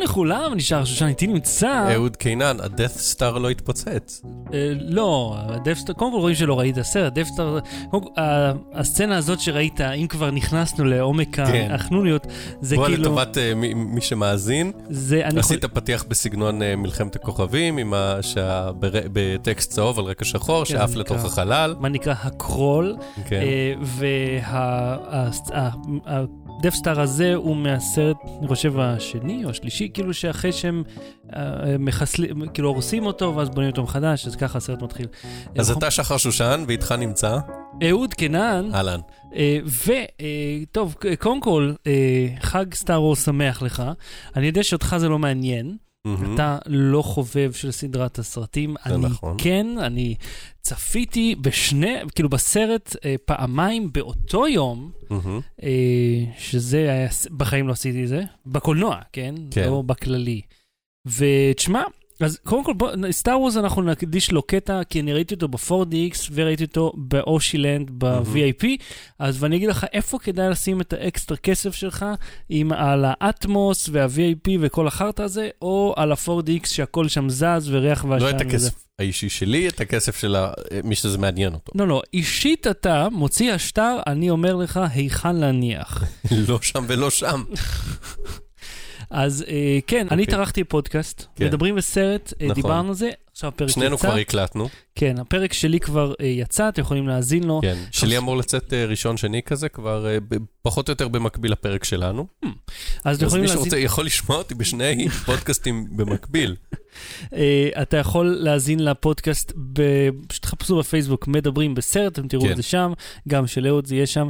לכולם, נשאר שושן איתי נמצא. אהוד קינן, הדף סטאר לא התפוצץ. אה, לא, הדפסטר, קודם כל רואים שלא ראית הסרט, דפסטר, קודם כל, ה- הסצנה הזאת שראית, אם כבר נכנסנו לעומק כן. החנוניות, זה בוא כאילו, לטובת אה, מי- שמאזין, עשית פתיח בסגנון אה, מלחמת הכוכבים, עם ה... בטקסט צהוב על רקע שחור, כן, שעף זה לתוך החלל. מה נקרא הקרול, כן. והדפסטאר הזה הוא מהסרט, אני חושב, השני או השלישי, כאילו שאחרי שהם אה, מחסלים, כאילו הורסים אותו ואז בונים אותו מחדש, אז ככה הסרט מתחיל. אז אה, אתה שחר שושן, ואיתך נמצא, אהוד קנן, אהלן. וטוב, קודם כל, אה, חג סטאר וורס שמח לך. אני יודע שאותך זה לא מעניין, מהמם. אתה לא חובב של סדרת הסרטים. אני נכון. כן, אני צפיתי בשני, כאילו בסרט אה, פעמיים באותו יום, מהמם. אה, שזה היה, בחיים לא עשיתי את זה, בקולנוע, כן? כן. לא בכללי. ותשמע, אז קודם כל, בוא, סטאר וורס אנחנו נקדיש לו קטע, כי אני ראיתי אותו ב-4DX וראיתי אותו באושילנד ב-VIP, אז ואני אגיד לך איפה כדאי לשים את האקסטרה כסף שלך, אם על האטמוס וה-VIP וכל החרטא הזה, או על ה-4DX שהכל שם זז וריח ועשן לא את. הכסף האישי שלי, את הכסף של מי שזה מעניין אותו. לא, לא, אישית אתה מוציא השטר, אני אומר לך, היכן להניח. לא שם ולא שם. אז אה, כן, אני אוקיי. התארחתי בפודקאסט, כן. מדברים בסרט, אה, נכון. דיברנו על זה, עכשיו הפרק יצא. שנינו כבר הקלטנו. כן, הפרק שלי כבר אה, יצא, אתם יכולים להאזין לו. כן. שלי אמור לצאת אה, ראשון שני כזה, כבר אה, ב- פחות או יותר במקביל לפרק שלנו. אז אתם אז יכולים מי להאזין, שרוצה יכול לשמוע אותי בשני פודקאסטים במקביל. אה, אתה יכול להאזין לפודקאסט, ב- פשוט תחפשו בפייסבוק, מדברים בסרט, אתם תראו כן. את זה שם, גם של אהוד זה יהיה שם.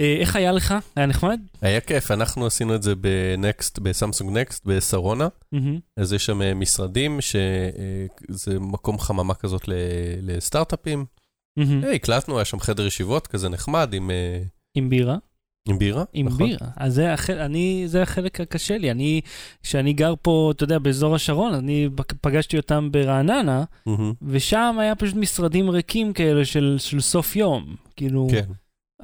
אה, איך היה לך? היה נחמד? היה כיף, אנחנו עשינו את זה בנקסט, בסמסונג נקסט, בשרונה. מהמם. אז יש שם אה, משרדים, שזה מקום חממה כזאת לסטארט-אפים. אה, הקלטנו, היה שם חדר ישיבות כזה נחמד עם אה, עם בירה? עם בירה. עם נכון. בירה. אז זה, החל, אני, זה החלק הקשה לי. אני, כשאני גר פה, אתה יודע, באזור השרון, אני פגשתי אותם ברעננה, מהמם. ושם היה פשוט משרדים ריקים כאלה של, של סוף יום. כאילו, כן.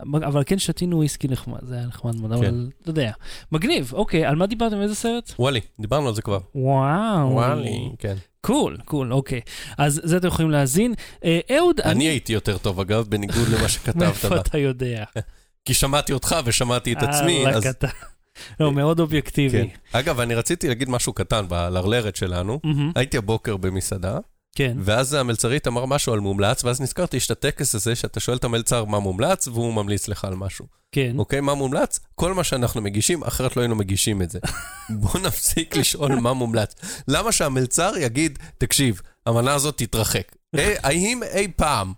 אבל כן שתינו וויסקי נחמד, זה היה נחמד מאוד, אבל אתה יודע. מגניב, אוקיי, על מה דיברתם? איזה סרט? וול-E, דיברנו על זה כבר. וואו. וול-E, כן. cool, cool, אוקיי. אז זה אתם יכולים להאזין. אה, אהוד, אני הייתי יותר טוב, אגב, בניגוד למה שכתבת מאיפה. אתה יודע? כי שמעתי אותך ושמעתי את עצמי, אה, אז... רק אתה. לא, מאוד אובייקטיבי. כן. אגב, אני רציתי להגיד משהו קטן בלרלרת שלנו. הייתי הבוקר במסעדה, כן. ואז המלצרית אמר משהו על מומלץ, ואז נזכרתי שאת הטקס הזה שאתה שואל את המלצר מה מומלץ, והוא ממליץ לך על משהו. כן. אוקיי, מה מומלץ? כל מה שאנחנו מגישים, אחרת לא היינו מגישים את זה. בוא נפסיק לשאול מה מומלץ. למה שהמלצר יגיד, תקשיב, המנה הזאת תתרחק. אה, האם אי פעם,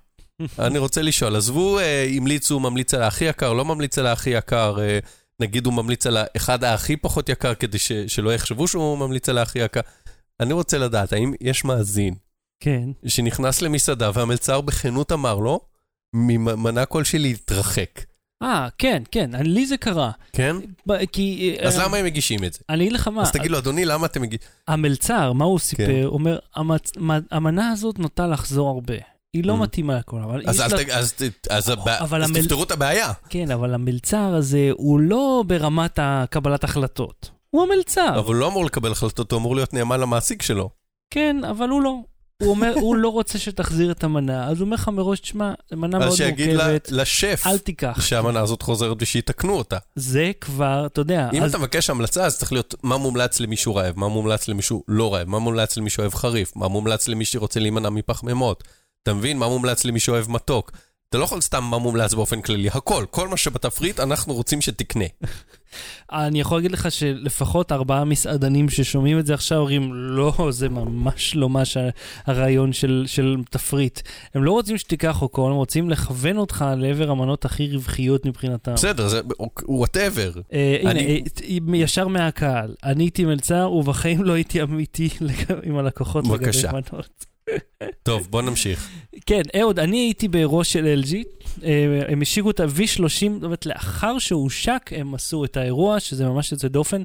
אני רוצה לשאול, עזבו, אה, המליצו, הוא ממליץ על הכי יקר, לא ממליץ על הכי יקר, אה, נגיד הוא ממליץ על האחד הכי פחות יקר, כדי ש, שלא יחשבו שהוא ממליץ על הכי יקר. אני רוצה לדעת, האם יש מאזין כן. שנכנס למסעדה והמלצר בכנות אמר לו, ממנה כלשהי להתרחק, אה, כן, כן, לי זה קרה. כן? ב- כי... אה, אז למה הם מגישים את זה? אני אגיד לך מה, אז תגיד לו, אדוני, למה אתם מגישים? המלצר, מה הוא סיפר? כן. אומר, "המצ- המנה הזאת נוטה לחזור הרבה. היא לא Mm. מתאימה לכל, אבל אז אל לה... אז אז אבל אז המל- תפתרו את הבעיה. כן, אבל המלצר הזה הוא לא ברמת הקבלת החלטות. הוא המלצר. אבל הוא לא אמור לקבל החלטות, הוא אמור להיות נאמן למעסיק שלו. כן, אבל הוא לא. הוא אומר, הוא לא רוצה שתחזיר את המנה, אז הוא אומר לך מראש, תשמע, זו מנה אז מאוד שיגיד ל- מורכבת, לשף אל תיקח. שהמנה הזאת חוזרת ושיתקנו אותה. זה כבר, אתה יודע, אם אז אתה מבקש המלצה, אז צריך להיות מה מומלץ למישהו רעב, מה מומלץ למישהו לא רעב, מה מומלץ למישהו אוהב חריף, מה מומלץ למי שרוצה להימנע מפחמימות. אתה מבין? מה מומלץ למי שאוהב מתוק. אתה לא יכול סתם מה מומלץ באופן כללי, הכל, כל מה שבתפריט אנחנו רוצים שתקנה. אני יכול להגיד לך שלפחות ארבעה מסעדנים ששומעים את זה עכשיו אומרים, לא, זה ממש לא מה שהרעיון של, של תפריט. הם לא רוצים שתיקח הכל, הם רוצים לכוון אותך לעבר המנות הכי רווחיות מבחינתם. בסדר, זה whatever. אה, הנה, אני- אה, ישר מהקהל, אני הייתי מלצר ובחיים לא הייתי אמיתי עם הלקוחות. לגבי. מנות. טוב, בוא נמשיך. כן, אהוד, אני הייתי באירוע של LG, אה, הם השיקו את ה-V30, זאת אומרת, לאחר שהוא הושק, הם עשו את האירוע, שזה ממש יוצא דופן.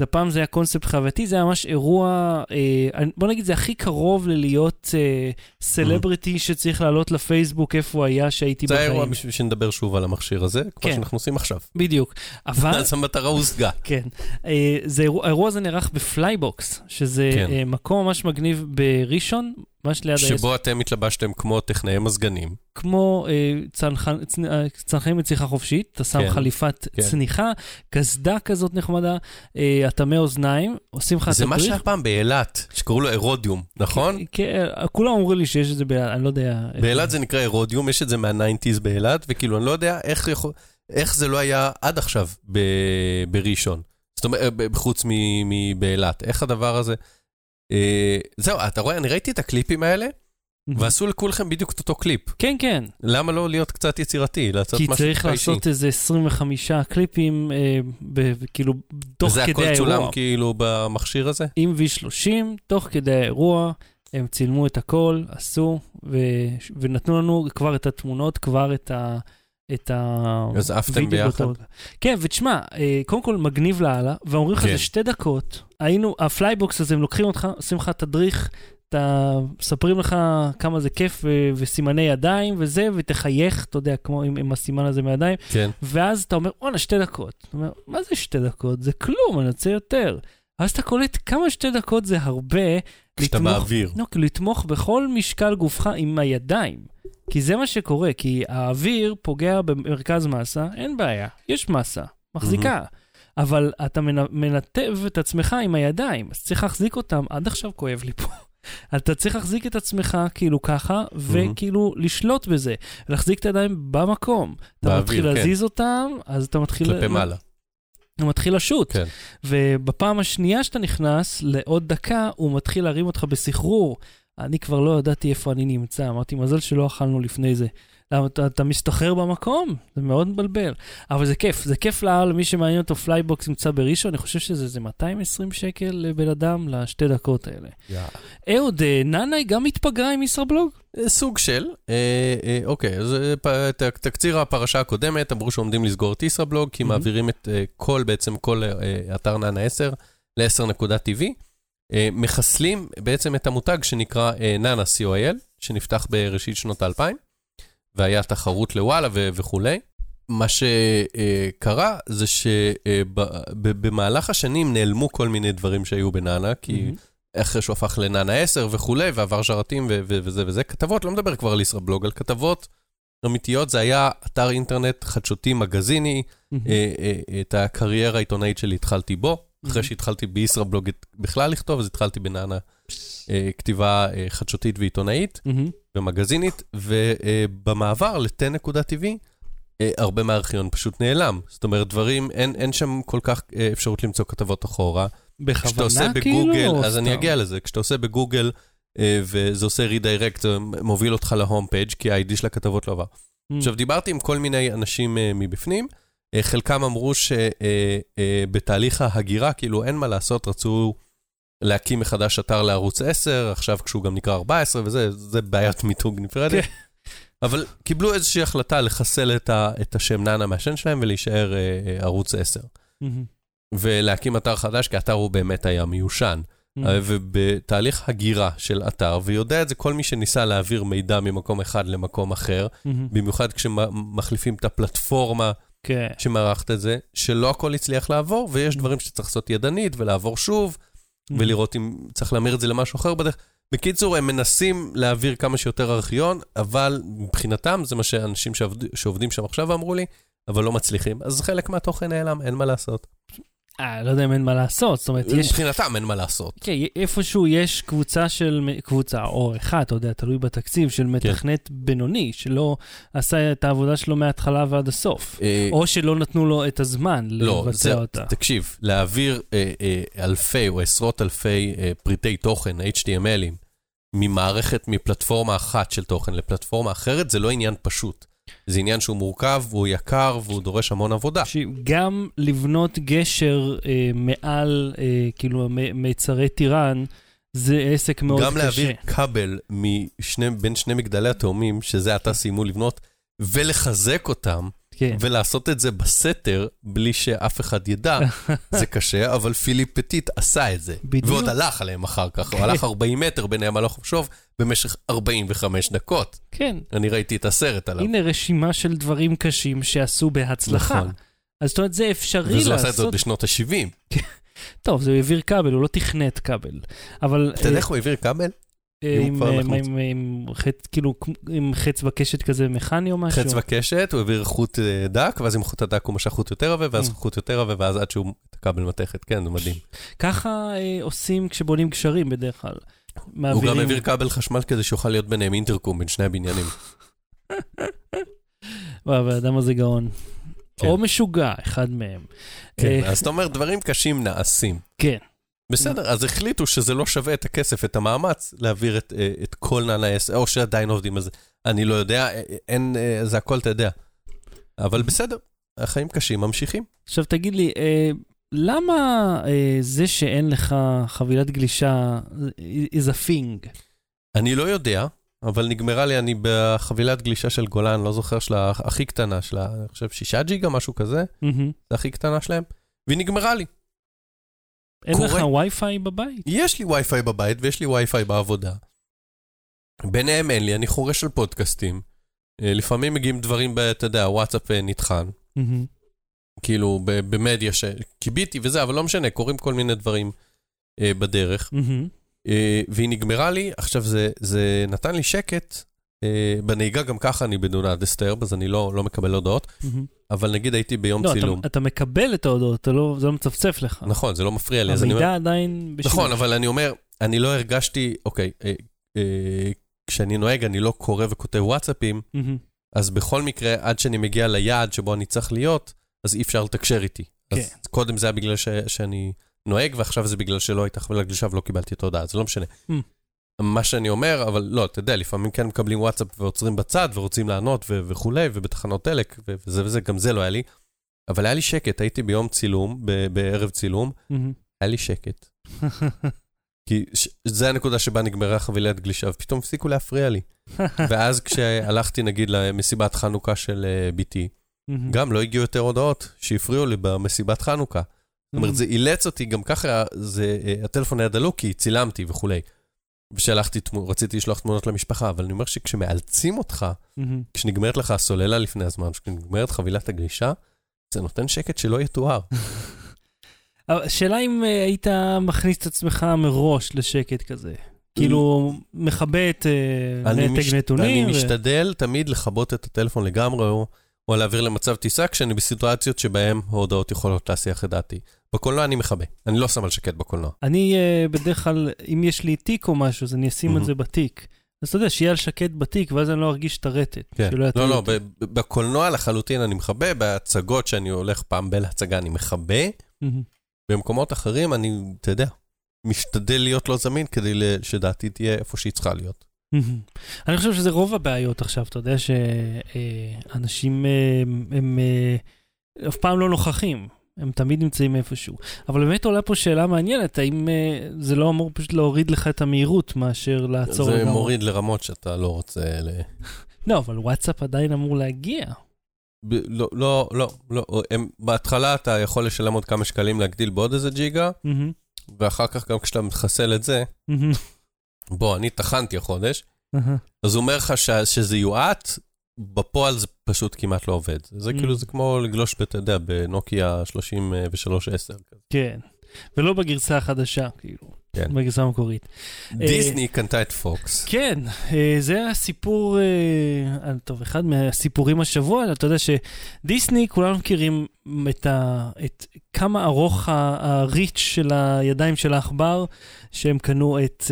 הפעם זה היה קונספט חווייתי, זה היה ממש אירוע, אה, בוא נגיד, זה הכי קרוב ללהיות אה, סלבריטי שצריך לעלות לפייסבוק, איפה הוא היה שהייתי זה בחיים. האירוע בשביל שנדבר שוב על המכשיר הזה, כמו כן. שאנחנו עושים עכשיו. בדיוק. אבל... אז המטרה הושגה. כן. אה, זה, אירוע- האירוע הזה נערך בפלייבוקס, שזה כן. אה, מקום ממש מגניב בראשון, ממש ליד. שבו אתם התלבשתם כמו טכנאי מזגנים. כמו אה, צנחן- צנ- אה, צנחנים בצניחה חופשית, אתה שם כן, חליפת כן. צניחה, קסדה כזאת נחמדה, אה, אטמי אוזניים, עושים לך זה מה. שהיה פעם באילת, שקראו לו אירודיום, נכון? כן, כולם אומרים לי שיש את זה באילת, אני לא יודע. איך- באילת זה נקרא אירודיום, יש את זה מה nineties באילת, וכאילו, אני לא יודע איך יכול... איך זה לא היה עד עכשיו ב- בראשון. זאת אומרת, חוץ מ- מבאילת. איך הדבר הזה... אה, זהו, אתה רואה, אני ראיתי את הקליפים האלה, ועשו לכולכם בדיוק את אותו קליפ. כן, כן, למה לא להיות קצת יצירתי? לעשות כי משהו צריך טיפה אישי? לעשות איזה 25 קליפים, אה, ב- כאילו, תוך וזה כדי הכל האירוע. צולם כאילו במכשיר הזה? עם V30, תוך כדי האירוע, הם צילמו את הכל, עשו, ו... ונתנו לנו כבר את התמונות, כבר את ה... את ה... אז עפתם ביחד? באותו רגע. כן, ותשמע, אה, קודם כל מגניב לאללה, ואומרים לך כן. זה שתי דקות. היינו, הפלייבוקס הזה, הם לוקחים אותך, עושים לך תדריך, אתה, מספרים לך כמה זה כיף ו- וסימני ידיים וזה, ותחייך, אתה יודע, כמו עם, עם הסימן הזה מהידיים, כן. ואז אתה אומר, וואלה, שתי דקות. אתה אומר, מה זה שתי דקות? זה כלום, אני רוצה יותר. ואז אתה קולט כמה שתי דקות זה הרבה כשאתה לתמוך, באוויר. לא, כאילו לתמוך בכל משקל גופך עם הידיים. כי זה מה שקורה, כי האוויר פוגע במרכז מסה, אין בעיה, יש מסה, מחזיקה. אבל אתה מנ- מנתב את עצמך עם הידיים, אז צריך להחזיק אותם, עד עכשיו כואב לי פה. אתה צריך להחזיק את עצמך כאילו ככה, וכאילו לשלוט בזה, להחזיק את הידיים במקום. אתה באוויר, מתחיל כן. להזיז אותם, אז אתה מתחיל... כלפי מעלה. הוא מתחיל לשוט. כן. ובפעם השנייה שאתה נכנס, לעוד דקה, הוא מתחיל להרים אותך בסחרור. אני כבר לא ידעתי איפה אני נמצא, אמרתי, מזל שלא אכלנו לפני זה. אתה, אתה מסתחרר במקום? זה מאוד מבלבל. אבל זה כיף, זה כיף לאל, למי שמעניין אותו פלייבוקס נמצא בראשון, אני חושב שזה זה 220 שקל לבן אדם לשתי דקות האלה. אהוד, אה, נאנאי גם התפגרה עם ישראבלוג? אה, סוג של, אה, אה, אוקיי, אז אה, פ- ת- תקציר הפרשה הקודמת, אמרו שעומדים לסגור את ישראבלוג, כי Mhm. מעבירים את אה, כל, בעצם כל אה, אתר נאנה 10 ל-10.tv. אה, מחסלים בעצם את המותג שנקרא אה, נאנה co.il, שנפתח בראשית שנות האלפיים, והיה תחרות לוואלה ו- וכולי. מה שקרה זה שבמהלך השנים נעלמו כל מיני דברים שהיו בנאנה, כי אחרי שהוא הפך לנאנה 10 וכולי, ועבר שרתים ו- ו- וזה וזה, כתבות, לא מדבר כבר על ישראבלוג, על כתבות אמיתיות, זה היה אתר אינטרנט חדשותי מגזיני, אה, אה, את הקריירה העיתונאית שלי התחלתי בו, אחרי Mhm. שהתחלתי בישראבלוג בכלל לכתוב, אז התחלתי בנאנה אה, כתיבה חדשותית ועיתונאית מהמם. ומגזינית, ובמעבר ל-10.tv, אה, הרבה מהארכיון פשוט נעלם. זאת אומרת, דברים, אין, אין שם כל כך אה, אפשרות למצוא כתבות אחורה. כשאתה עושה בכוונה כאילו? בגוגל, או אז אני? אגיע לזה, כשאתה עושה בגוגל אה, וזה עושה redirect, זה מוביל אותך ל home page כי ה-ID של הכתבות לא עבר. Mm. עכשיו, דיברתי עם כל מיני אנשים מבפנים, חלקם אמרו שבתהליך ההגירה, כאילו אין מה לעשות, רצו להקים מחדש אתר לערוץ 10, עכשיו כשהוא גם נקרא 14 וזה, זה בעיית מיתוג נפרדת. כן. אבל קיבלו איזושהי החלטה לחסל את, ה, את השם נענע מהשם שלהם ולהישאר אה, אה, ערוץ 10. מהמם. ולהקים אתר חדש, כי האתר הוא באמת היה מיושן. אה, ובתהליך הגירה של אתר, ויודע את זה כל מי שניסה להעביר מידע ממקום אחד למקום אחר, מהמם. במיוחד כשמחליפים את הפלטפורמה כן. שמערכת את זה, שלא הכל הצליח לעבור, ויש דברים שצריך לעשות ידנית ולעבור שוב, ולראות אם צריך להמיר את זה למשהו אחר בדרך. בקיצור, הם מנסים להעביר כמה שיותר ארכיון, אבל מבחינתם, זה מה שאנשים שעובד, שעובדים שם עכשיו אמרו לי, אבל לא מצליחים. אז חלק מהתוכן נעלם, אין מה לעשות. אה, לא יודע אם אין מה לעשות, זאת אומרת, יש... מבחינתם אין מה לעשות. כן, איפשהו יש קבוצה של, קבוצה, או אחד, אתה יודע, תלוי בתקציב, של מתכנת בינוני, שלא עשה את העבודה שלו מההתחלה ועד הסוף. אה, או שלא נתנו לו את הזמן לא, לבצע זה, אותה. תקשיב, להעביר אה, אה, אלפי או עשרות אלפי אה, פריטי תוכן, HTMLים, ממערכת, מפלטפורמה אחת של תוכן לפלטפורמה אחרת, זה לא עניין פשוט. זה עניין שהוא מורכב, והוא יקר, והוא דורש המון עבודה. גם לבנות גשר אה, מעל, אה, כאילו, מיצרי טיראן, זה עסק מאוד גם קשה. להעביר כבל משני, בין שני מגדלי התאומים, שזה עתה סיימו לבנות, ולחזק אותם, כן. ולעשות את זה בסתר, בלי שאף אחד ידע, זה קשה, אבל פיליפ פטיט עשה את זה. בדיוק. ועוד הלך עליהם אחר כך, הוא הלך 40 מטר ביניהם הלוך ושוב במשך 45 דקות. כן. אני ראיתי את הסרט עליו. הנה רשימה של דברים קשים שעשו בהצלחה. נכון. אז זאת אומרת, זה אפשרי וזה עשה את זה לעשות... עוד בשנות ה-70. טוב, זה העביר כבל, הוא לא תכנת כבל. אבל... אתה יודע איך הוא העביר כבל? אה, עם, כבר אה, עם, עם חץ, כאילו, עם חץ וקשת כזה מכני או משהו? חץ וקשת, הוא העביר חוט אה, דק, ואז עם חוט הדק הוא משך חוט יותר עבה, ואז. חוט יותר עבה, ואז עד שהוא את הכבל מתכת. כן, זה מדהים. ככה אה, עושים כשבונים גשרים בדרך כלל. הוא מעבירים... גם העביר כבל חשמל כדי שיוכל להיות ביניהם אינטרקום בין שני הבניינים. וואו, האדם הזה גאון. כן. או משוגע, אחד מהם. כן, אז אתה אומר, דברים קשים נעשים. כן. בסדר, אז החליטו שזה לא שווה את הכסף, את המאמץ, להעביר את, אה, את כל נעלי ה... או שעדיין עובדים על זה. אני לא יודע, אה, אין, אה, זה הכל אתה יודע. אבל בסדר, החיים קשים, ממשיכים. עכשיו תגיד לי, אה, למה אה, זה שאין לך חבילת גלישה is a thing? אני לא יודע, אבל נגמרה לי, אני בחבילת גלישה של גולן, לא זוכר שלה, הכי קטנה שלה, אני חושב שישה ג'יגה, משהו כזה. זה הכי קטנה שלהם, והיא נגמרה לי. אין קורה. לך וי-פיי בבית? יש לי וי-פיי בבית ויש לי וי-פיי בעבודה. ביניהם אין לי, אני חורש על פודקאסטים. אה, לפעמים מגיעים דברים, ב- אתה יודע, וואטסאפ אה, נטחן, מהמם. כאילו במדיה שכיביתי וזה, אבל לא משנה, קורים כל מיני דברים אה, בדרך. מהמם. אה, והיא נגמרה לי, עכשיו זה, זה נתן לי שקט. אה, בנהיגה גם ככה אני בדונה דסטרב, אז אני לא, לא מקבל הודעות, מהמם. אבל נגיד הייתי ביום לא, צילום. אתה, אתה מקבל את ההודעות, אתה לא, זה לא מצפצף לך. נכון, זה לא מפריע לי, אני אומר... המידע עדיין בשימוש. נכון, אבל אני אומר, אני לא הרגשתי, אוקיי, אה, אה, כשאני נוהג, אני לא קורא וכותב וואטסאפים, מהמם. אז בכל מקרה, עד שאני מגיע ליעד שבו אני צריך להיות, אז אי אפשר לתקשר איתי. כן. אז קודם זה היה בגלל ש, שאני נוהג, ועכשיו זה בגלל שלא הייתה חבילת גלישה ולא קיבלתי את ההודעה, זה לא משנה. Hmm. מה שאני אומר, אבל לא, אתה יודע, לפעמים כן מקבלים וואטסאפ ועוצרים בצד ורוצים לענות ו- וכולי, ובתחנות דלק, וזה וזה, גם זה לא היה לי. אבל היה לי שקט, הייתי ביום צילום, ב- בערב צילום, מהמם. היה לי שקט. כי ש- זה הנקודה שבה נגמרה חבילת גלישה, ופתאום הפסיקו להפריע לי. ואז כשהלכתי נגיד למסיבת חנוכה של אה, ביתי, מהמם. גם לא הגיעו יותר הודעות שהפריעו לי במסיבת חנוכה. זאת אומרת, זה אילץ אותי, גם ככה זה, אה, הטלפון היה דלוק כי צילמתי וכולי. ושלחתי תמונות, רציתי לשלוח תמונות למשפחה, אבל אני אומר שכשמאלצים אותך, מהמם. כשנגמרת לך הסוללה לפני הזמן, כשנגמרת חבילת הגלישה, זה נותן שקט שלא יתואר. השאלה אם אה, היית מכניס את עצמך מראש לשקט כזה. כאילו, מכבה את אה, נתק מש- נתונים. אני ו- משתדל תמיד לכבות את הטלפון לגמרי, או, או להעביר למצב טיסה, כשאני בסיטואציות שבהן ההודעות יכולות להסיח את דעתי. בקולנוע אני מכבה, אני לא שם על שקט בקולנוע. אני אה, בדרך כלל, אם יש לי תיק או משהו, אז אני אשים את מהמם. זה בתיק. אז אתה יודע, שיהיה על שקט בתיק, ואז אני לא ארגיש את הרטט. כן. לא, לא, ב- בקולנוע לחלוטין אני מכבה, בהצגות שאני הולך פעם בלהצגה אני מכבה, מהמם. במקומות אחרים אני, אתה יודע, משתדל להיות לא זמין כדי שדעתי תהיה איפה שהיא צריכה להיות. אני חושב שזה רוב הבעיות עכשיו, אתה יודע שאנשים הם, הם אה, אף פעם לא נוכחים, הם תמיד נמצאים איפשהו. אבל באמת עולה פה שאלה מעניינת, האם אה, זה לא אמור פשוט להוריד לך את המהירות מאשר לעצור זה לגמרי? מוריד לרמות שאתה לא רוצה ל... לא, אבל וואטסאפ עדיין אמור להגיע. ב- לא, לא, לא, לא. הם, בהתחלה אתה יכול לשלם עוד כמה שקלים להגדיל בעוד איזה ג'יגה, מהמם, ואחר כך גם כשאתה מחסל את זה, מהמם, בוא, אני טחנתי החודש, אהה. אז הוא אומר לך ש, שזה יועט, בפועל זה פשוט כמעט לא עובד. זה Mm. כאילו, זה כמו לגלוש, אתה יודע, בנוקיה 3310. כן, ולא בגרסה החדשה, כאילו, כן. בגרסה המקורית. דיסני קנתה את פוקס. כן, אה, זה הסיפור, אה, אה, טוב, אחד מהסיפורים השבוע, אתה יודע שדיסני, כולנו מכירים את, ה, את כמה ארוך ה reach של הידיים של העכבר, שהם קנו את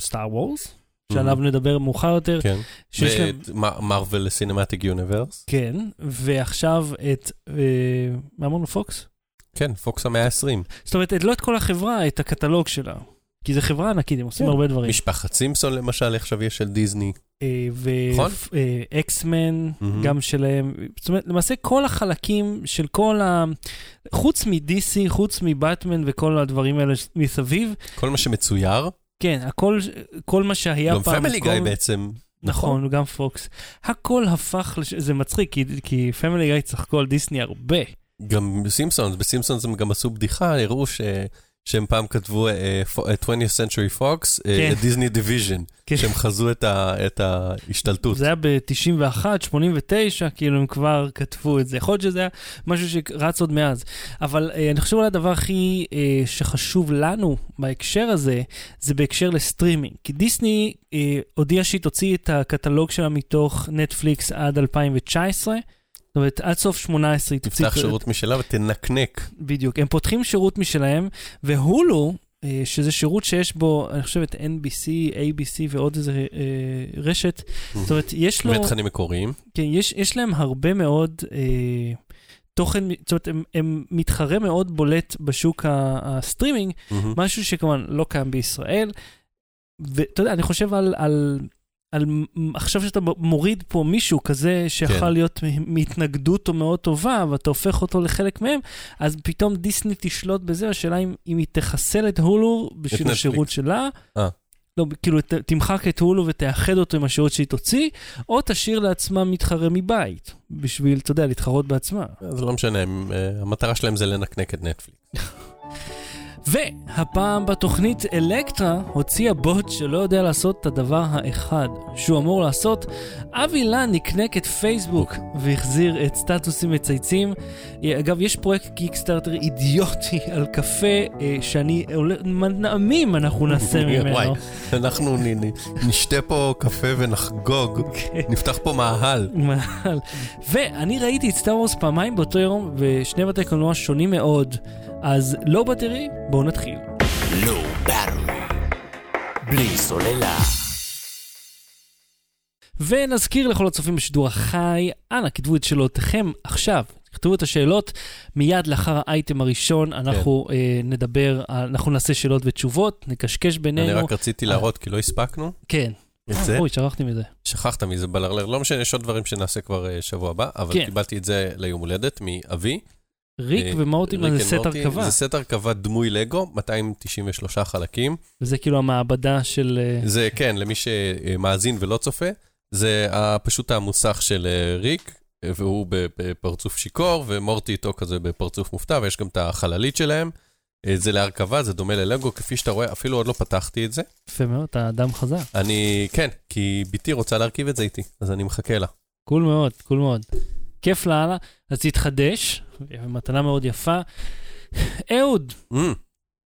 סטאר uh, וורס, שעליו נדבר מאוחר יותר, כן. ואת Marvel Cinematic Universe. כן, ועכשיו את, אה, מה אמרנו, פוקס? כן, פוקס המאה ה-20. זאת אומרת, את- לא את כל החברה, את הקטלוג שלה. כי זו חברה ענקית, הם עושים כן. הרבה דברים. משפחת סימפסון למשל, עכשיו יש של דיסני. נכון. ואקסמן, מהמם. גם שלהם. זאת אומרת, למעשה כל החלקים של כל ה... חוץ מ-DC, חוץ מבטמן וכל הדברים האלה מסביב, כל מה שמצויר, כן, הכל, כל מה שהיה גם פעם... Family Guy בעצם. נכון, גם פוקס. הכל הפך, לש... זה מצחיק, כי, כי Family Guy צחקו על דיסני הרבה. גם בסימפסונס, בסימפסונס הם גם עשו בדיחה, הראו ש... שהם פעם כתבו אה, פו- אה, 20th Century Fox. Disney division, כן. שהם חזו את ה- את ההשתלטות. זה היה ב-91, 89, כאילו הם כבר כתבו את זה. יכול להיות שזה היה משהו שרץ עוד מאז. אבל אה, אני חושב אולי הדבר הכי אה, שחשוב לנו בהקשר הזה, זה בהקשר לסטרימינג. כי דיסני אה, הודיעה שהיא תוציא את הקטלוג שלה מתוך נטפליקס עד 2019. זאת אומרת, עד סוף 18 היא תוציא... תפתח שירות משלה ותנקנק. בדיוק. הם פותחים שירות משלהם, והולו, אה, שזה שירות שיש בו, אני חושב, את NBC, ABC ועוד איזה אה, רשת, זאת אומרת, יש לו... ותכנים מקוריים. כן, יש, יש להם הרבה מאוד אה, תוכן, זאת אומרת, הם, הם מתחרה מאוד בולט בשוק הסטרימינג. משהו שכמובן לא קיים בישראל. ואתה יודע, אני חושב על, על, על עכשיו שאתה מוריד פה מישהו כזה שיכול כן. להיות מהתנגדות או מאוד טובה, ואתה הופך אותו לחלק מהם, אז פתאום דיסני תשלוט בזה, השאלה אם, אם היא תחסל את הולו בשביל. השירות שלה. אה. לא, כאילו, ת, תמחק את הולו ותאחד אותו עם השירות שהיא תוציא, או תשאיר לעצמה מתחרה מבית, בשביל, אתה יודע, להתחרות בעצמה. זה לא משנה, הם, אה, המטרה שלהם זה לנקנק את נטפליקס. והפעם בתוכנית אלקטרה הוציאה בוט שלא יודע לעשות את הדבר האחד שהוא אמור לעשות. אבי לן נקנק את פייסבוק והחזיר את סטטוסים מצייצים. אה, אגב, יש פרויקט קיקסטארטר אידיוטי על קפה אה, שאני, עולה- נעמים אנחנו נעשה וואי, ממנו. אנחנו נ- נ- נשתה פה קפה ונחגוג, כן. נפתח פה מאהל. מעל. ואני ראיתי את סטאר וורס פעמיים באותו יום, ושני בתי קולנוע שונים מאוד. אז לא בטרי, בואו נתחיל. לא באטרי. בלי סוללה. ונזכיר לכל הצופים בשידור החי, אנא כתבו את שאלותיכם עכשיו. תכתבו את השאלות מיד לאחר האייטם הראשון, אנחנו אה, נדבר, אנחנו נעשה שאלות ותשובות, נקשקש בינינו. אני רק רציתי להראות, כי לא הספקנו כן. את זה. אוי, שכחתי מזה. שכחת מזה בלרלר, לא משנה, יש עוד דברים שנעשה כבר אה, שבוע הבא, אבל כן. קיבלתי את זה ליום הולדת מאבי. ריק אה, ומורטי ריק זה סט. הרכבה. זה סט הרכבה דמוי לגו, 293 חלקים. וזה כאילו המעבדה של... אה, זה, כן, למי שמאזין ולא צופה, זה פשוט המוסך של אה, ריק, והוא בפרצוף שיכור, ומורטי איתו כזה בפרצוף מופתע, ויש גם את החללית שלהם. זה להרכבה, זה דומה ללגו, כפי שאתה רואה, אפילו עוד לא פתחתי את זה. יפה מאוד, אתה אדם חזק. אני, כן, כי בתי רוצה להרכיב את זה איתי, אז אני מחכה לה. cool מאוד, cool מאוד. כיף לאללה. אז תתחדש, מתנה מאוד יפה. אהוד, Mm,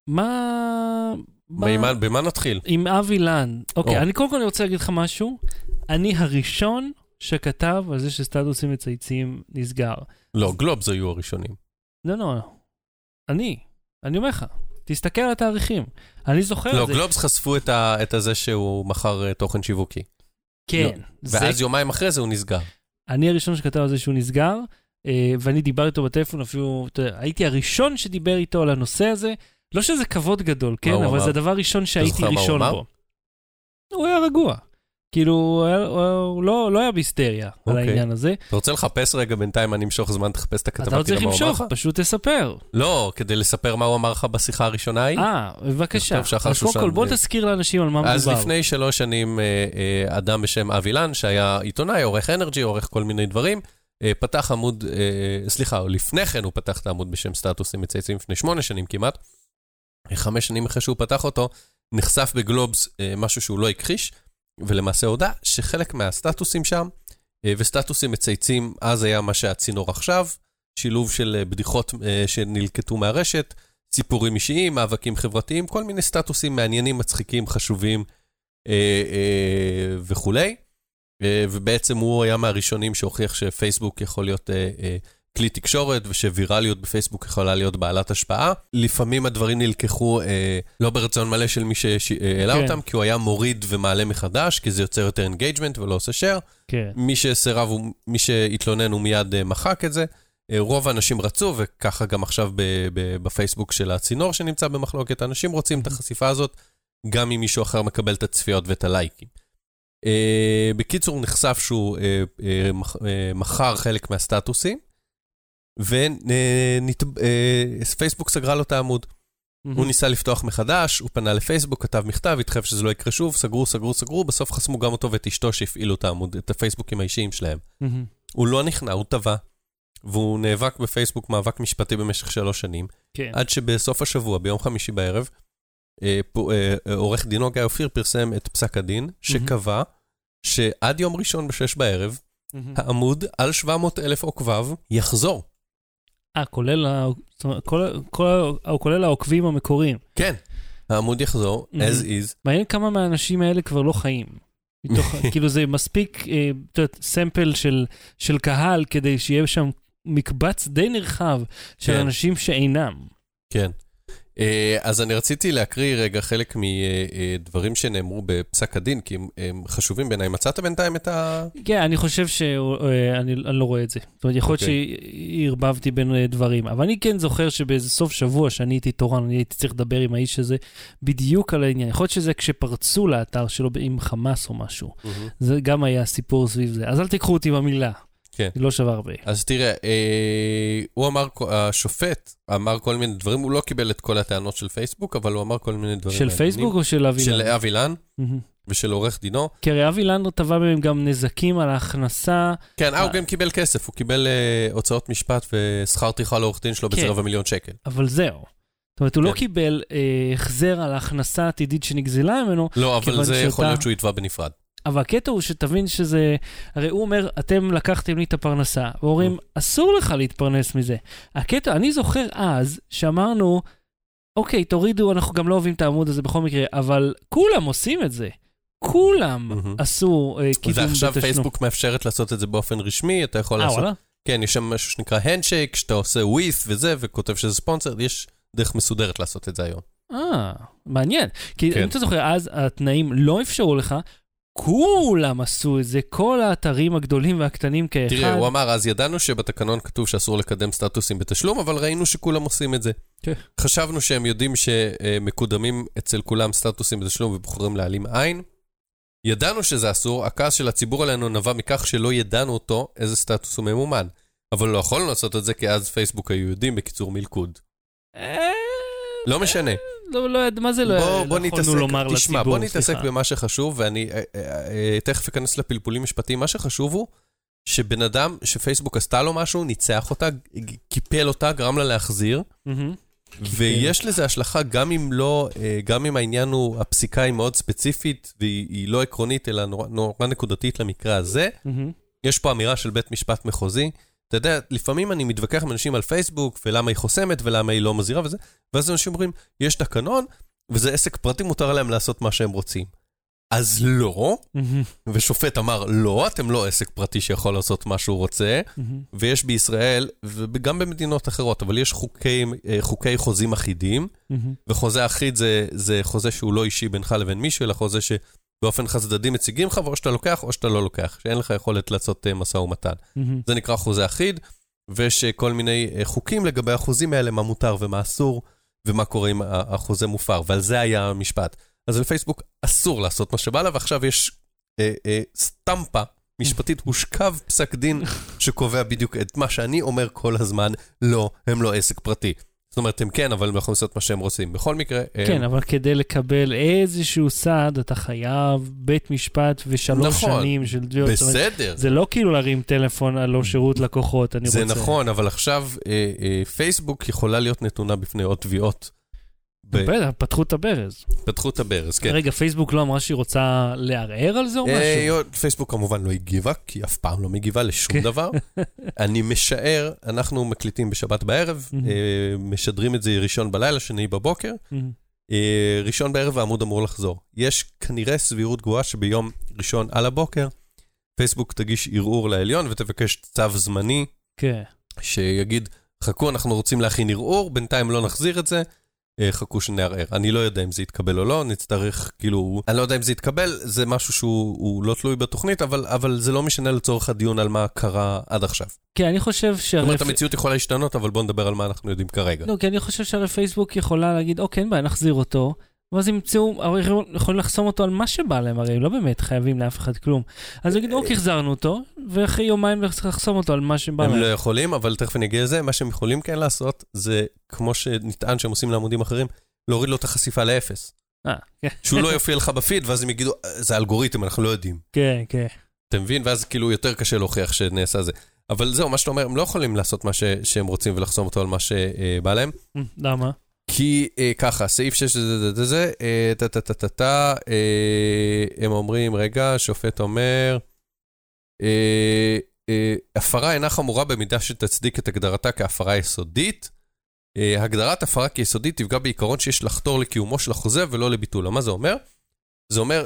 מה... מה- במה- במה נתחיל? עם אבי לן. אוקיי, או. אני קודם כל רוצה להגיד לך משהו. אני הראשון שכתב על זה שסטטוסים מצייצים נסגר. לא, גלובס היו הראשונים. לא, לא, אני. אני אומר לך, תסתכל על התאריכים. אני זוכר לא, את זה. גלובס חשפו את ה- את הזה שהוא מכר אה, תוכן שיווקי. כן. זה- ואז יומיים אחרי זה הוא נסגר. אני הראשון שכתב על זה שהוא נסגר, ואני דיברתי איתו בטלפון, אפילו, אתה יודע, הייתי הראשון שדיבר איתו על הנושא הזה. לא שזה כבוד גדול, כן? אבל אמר? זה הדבר ראשון שהייתי ראשון? בו. הוא היה רגוע. כאילו, הוא, היה, הוא, הוא לא, לא היה בהיסטריה על אוקיי. העניין הזה. אתה רוצה לחפש רגע בינתיים, אני אמשוך זמן, תחפש את הכתבה, אתה לא צריך תראה מה הוא אמר למשוך, לך? פשוט תספר. לא, כדי לספר מה הוא אמר לך בשיחה הראשונה ההיא. אה, בבקשה. אז קודם שושן, כל, בוא אה, תזכיר לאנשים על מה מדובר. אז לפני שלוש שנים, אה, אה, אדם בשם אבי לן, שהיה עיתונאי, עורך אנרג'י, עורך כל מיני דברים, אה, פתח עמוד, אה, סליחה, לפני כן הוא פתח את העמוד בשם סטטוסים מצייצים לפני שמונה שנים כמעט. אה, חמש שנים אחרי שהוא פתח אותו, נחשף בגלובס אה, משהו שהוא לא הכחיש, ולמעשה הודה שחלק מהסטטוסים שם, אה, וסטטוסים מצייצים, אז היה מה שהצינור עכשיו, שילוב של אה, בדיחות אה, שנלקטו מהרשת, סיפורים אישיים, מאבקים חברתיים, כל מיני סטטוסים מעניינים, מצחיקים, חשובים אה, אה, וכולי. אה, ובעצם הוא היה מהראשונים שהוכיח שפייסבוק יכול להיות אה, אה, כלי תקשורת ושווירליות בפייסבוק יכולה להיות בעלת השפעה. לפעמים הדברים נלקחו אה, לא ברצון מלא של מי שהעלה כן. אותם, כי הוא היה מוריד ומעלה מחדש, כי זה יוצר יותר engagement ולא עושה share. כן. מי שסירב, מי שהתלונן, הוא מיד אה, מחק את זה. אה, רוב האנשים רצו, וככה גם עכשיו ב- ב- בפייסבוק של הצינור שנמצא במחלוקת, אנשים רוצים את החשיפה הזאת, גם אם מישהו אחר מקבל את הצפיות ואת הלייקים. אה, בקיצור, נחשף שהוא מח- אה, מכר חלק מהסטטוסים, ופייסבוק סגרה לו את העמוד. הוא ניסה לפתוח מחדש, הוא פנה לפייסבוק, כתב מכתב, התחייב שזה לא יקרה שוב, סגרו, סגרו, סגרו, בסוף חסמו גם אותו ואת אשתו שהפעילו את העמוד, את הפייסבוקים האישיים שלהם. מהמם. הוא לא נכנע, הוא טבע, והוא נאבק בפייסבוק מאבק משפטי במשך שלוש שנים, כן. עד שבסוף השבוע, ביום חמישי בערב, עורך דינו גיא אופיר פרסם את פסק הדין, שקבע שעד יום ראשון בשש בערב. העמוד על 700 אלף עוקביו יחזור. אה, כולל ה- כל- כל כולל העוקבים המקוריים. כן. העמוד יחזור, as is. מעניין כמה מהאנשים האלה כבר לא חיים. מתוך, כאילו זה מספיק, אה, את יודעת, סמפל של, של קהל כדי שיהיה שם מקבץ די נרחב של כן. אנשים שאינם. כן. אה, אז אני רציתי להקריא רגע חלק מדברים שנאמרו בפסק הדין, כי הם, הם חשובים בעיניי. מצאת בינתיים את ה... כן, אני חושב שאני אני לא רואה את זה. זאת אומרת, יכול להיות אוקיי. שערבבתי בין אה, דברים, אבל אני כן זוכר שבאיזה סוף שבוע שאני הייתי תורן, אני הייתי צריך לדבר עם האיש הזה בדיוק על העניין. יכול להיות שזה כשפרצו לאתר שלו עם חמאס או משהו. זה גם היה סיפור סביב זה. אז אל תיקחו אותי במילה. כן. היא לא שווה הרבה. אז תראה, אה, הוא אמר, השופט אמר כל מיני דברים, הוא לא קיבל את כל הטענות של פייסבוק, אבל הוא אמר כל מיני דברים של. פייסבוק או של אבי של? אבי לן. ושל עורך דינו. כי הרי אבי לנדו תבע מהם גם נזקים על ההכנסה. כן, אה, הוא אה. גם קיבל כסף, הוא קיבל אה, הוצאות משפט ושכר טרחה לעורך דין שלו כן. רבע מיליון שקל. אבל זהו. זאת אומרת, הוא לא כן. קיבל אה, החזר על ההכנסה העתידית שנגזלה ממנו, לא, אבל זה יכול שאתה- להיות שהוא יתבע בנפרד. אבל הקטע הוא שתבין שזה... הרי הוא אומר, אתם לקחתם לי את הפרנסה, ואומרים, אסור לך להתפרנס מזה. הקטע, אני זוכר אז שאמרנו, אוקיי, תורידו, אנחנו גם לא אוהבים את העמוד הזה בכל מקרה, אבל כולם עושים את זה. כולם. עשו אה, קידום ועכשיו בתשלום. פייסבוק מאפשרת לעשות את זה באופן רשמי, אתה יכול אה, לעשות... וואלה? כן, יש שם משהו שנקרא הנדשייק, שאתה עושה ווית' וזה, וכותב שזה ספונסר, יש דרך מסודרת לעשות את זה היום. אה, מעניין. כי כן. אם אתה זוכר, אז התנאים לא אפשרו לך, כולם עשו את זה, כל האתרים הגדולים והקטנים כאחד. תראה, הוא אמר, אז ידענו שבתקנון כתוב שאסור לקדם סטטוסים בתשלום, אבל ראינו שכולם עושים את זה. כן. חשבנו שהם יודעים שמקודמים אצל כולם סטטוסים בתשלום ובוחרים להעלים עין. ידענו שזה אסור, הכעס של הציבור עלינו נבע מכך שלא ידענו אותו איזה סטטוס הוא ממומן. אבל לא יכולנו לעשות את זה כי אז פייסבוק היו יודעים, בקיצור מלכוד. אה, לא משנה. לא, לא, מה זה לא בוא, בוא יכולנו לומר תשמע, לציבור, בוא נתעסק סליחה. במה שחשוב, ואני אה, אה, אה, תכף אכנס לפלפולים משפטיים. מה שחשוב הוא שבן אדם, שפייסבוק עשתה לו משהו, ניצח אותה, קיפל אותה, גרם לה להחזיר. ויש לזה השלכה גם אם לא, אה, גם אם העניין הוא, הפסיקה היא מאוד ספציפית, והיא היא לא עקרונית, אלא נורא, נורא נקודתית למקרה הזה. יש פה אמירה של בית משפט מחוזי. אתה יודע, לפעמים אני מתווכח עם אנשים על פייסבוק, ולמה היא חוסמת, ולמה היא לא מזהירה וזה, ואז אנשים אומרים, יש תקנון, וזה עסק פרטי, מותר להם לעשות מה שהם רוצים. אז לא. ושופט אמר, לא, אתם לא עסק פרטי שיכול לעשות מה שהוא רוצה. ויש בישראל, וגם במדינות אחרות, אבל יש חוקי, אה, חוקי חוזים אחידים. וחוזה אחיד זה, זה חוזה שהוא לא אישי בינך לבין מישהו, אלא חוזה שבאופן חד צדדי מציגים לך, ואו שאתה לוקח או שאתה לא לוקח, שאין לך יכולת לעשות אה, משא ומתן. מהמם. זה נקרא חוזה אחיד, ויש כל מיני אה, חוקים לגבי החוזים האלה, מה מותר ומה אסור, ומה קורה אם החוזה מופר, ועל זה היה המשפט. אז לפייסבוק אסור לעשות מה שבא לה, ועכשיו יש אה, אה, סטמפה משפטית, הושכב פסק דין שקובע בדיוק את מה שאני אומר כל הזמן, לא, הם לא עסק פרטי. זאת אומרת, הם כן, אבל הם יכולים לעשות מה שהם רוצים. בכל מקרה, כן, אבל כדי לקבל איזשהו סעד, אתה חייב בית משפט ושלוש נכון. שנים של תביעות. זאת אומרת, בסדר. זה לא כאילו להרים טלפון על לא שירות לקוחות, אני זה רוצה. נכון, אבל עכשיו אה, אה, פייסבוק יכולה להיות נתונה בפני עוד תביעות. בטח, פתחו את הברז. פתחו את הברז, כן. רגע, פייסבוק לא אמרה שהיא רוצה לערער על זה או אה, משהו? פייסבוק כמובן לא הגיבה, כי היא אף פעם לא מגיבה לשום כן. דבר. אני משער, אנחנו מקליטים בשבת בערב. אה, משדרים את זה ראשון בלילה, שני בבוקר. אה, ראשון בערב העמוד אמור לחזור. יש כנראה סבירות גבוהה שביום ראשון על הבוקר, פייסבוק תגיש ערעור לעליון ותבקש צו זמני כן. שיגיד, חכו, אנחנו רוצים להכין ערעור, בינתיים לא נחזיר את זה, חכו שנערער. אני לא יודע אם זה יתקבל או לא, נצטרך, כאילו, אני לא יודע אם זה יתקבל, זה משהו שהוא הוא לא תלוי בתוכנית, אבל, אבל זה לא משנה לצורך הדיון על מה קרה עד עכשיו. כן, אני חושב זאת שהרי... אומרת, המציאות יכולה להשתנות, אבל בואו נדבר על מה אנחנו יודעים כרגע. לא, כי אני חושב שהרי פייסבוק יכולה להגיד, אוקיי, אין בעיה, נחזיר אותו, ואז ימצאו, הרי יכולים לחסום אותו על מה שבא להם, הרי הם לא באמת חייבים לאף אחד כלום. אז יגידו, אוקיי, החזרנו אותו, ואחרי יומיים צריך לחסום אותו על מה שבא הם להם. לא יכולים, אבל תכף אני אגיע לזה, מה שהם יכולים כן לעשות, זה כמו שנטען שהם עושים לעמודים אחרים, להוריד לו את החשיפה לאפס. אה, כן. שהוא לא יופיע לך בפיד, ואז הם יגידו, "אה, זה אלגוריתם, אנחנו לא יודעים. כן, כן. אתה מבין? ואז כאילו יותר קשה להוכיח שנעשה זה. אבל זהו, מה שאתה אומר, הם לא יכולים לעשות מה ש- שהם רוצים ולחסום אותו על מה שבא להם. אה, למה? כי אה, ככה, סעיף 6 זה זה זה זה, אה, טה טה טה טה טה, אה, הם אומרים, רגע, שופט אומר, אה, אה, הפרה אינה חמורה במידה שתצדיק את הגדרתה כהפרה יסודית. אה, הגדרת הפרה כיסודית תפגע בעיקרון שיש לחתור לקיומו של החוזה ולא לביטולו. מה זה אומר? זה אומר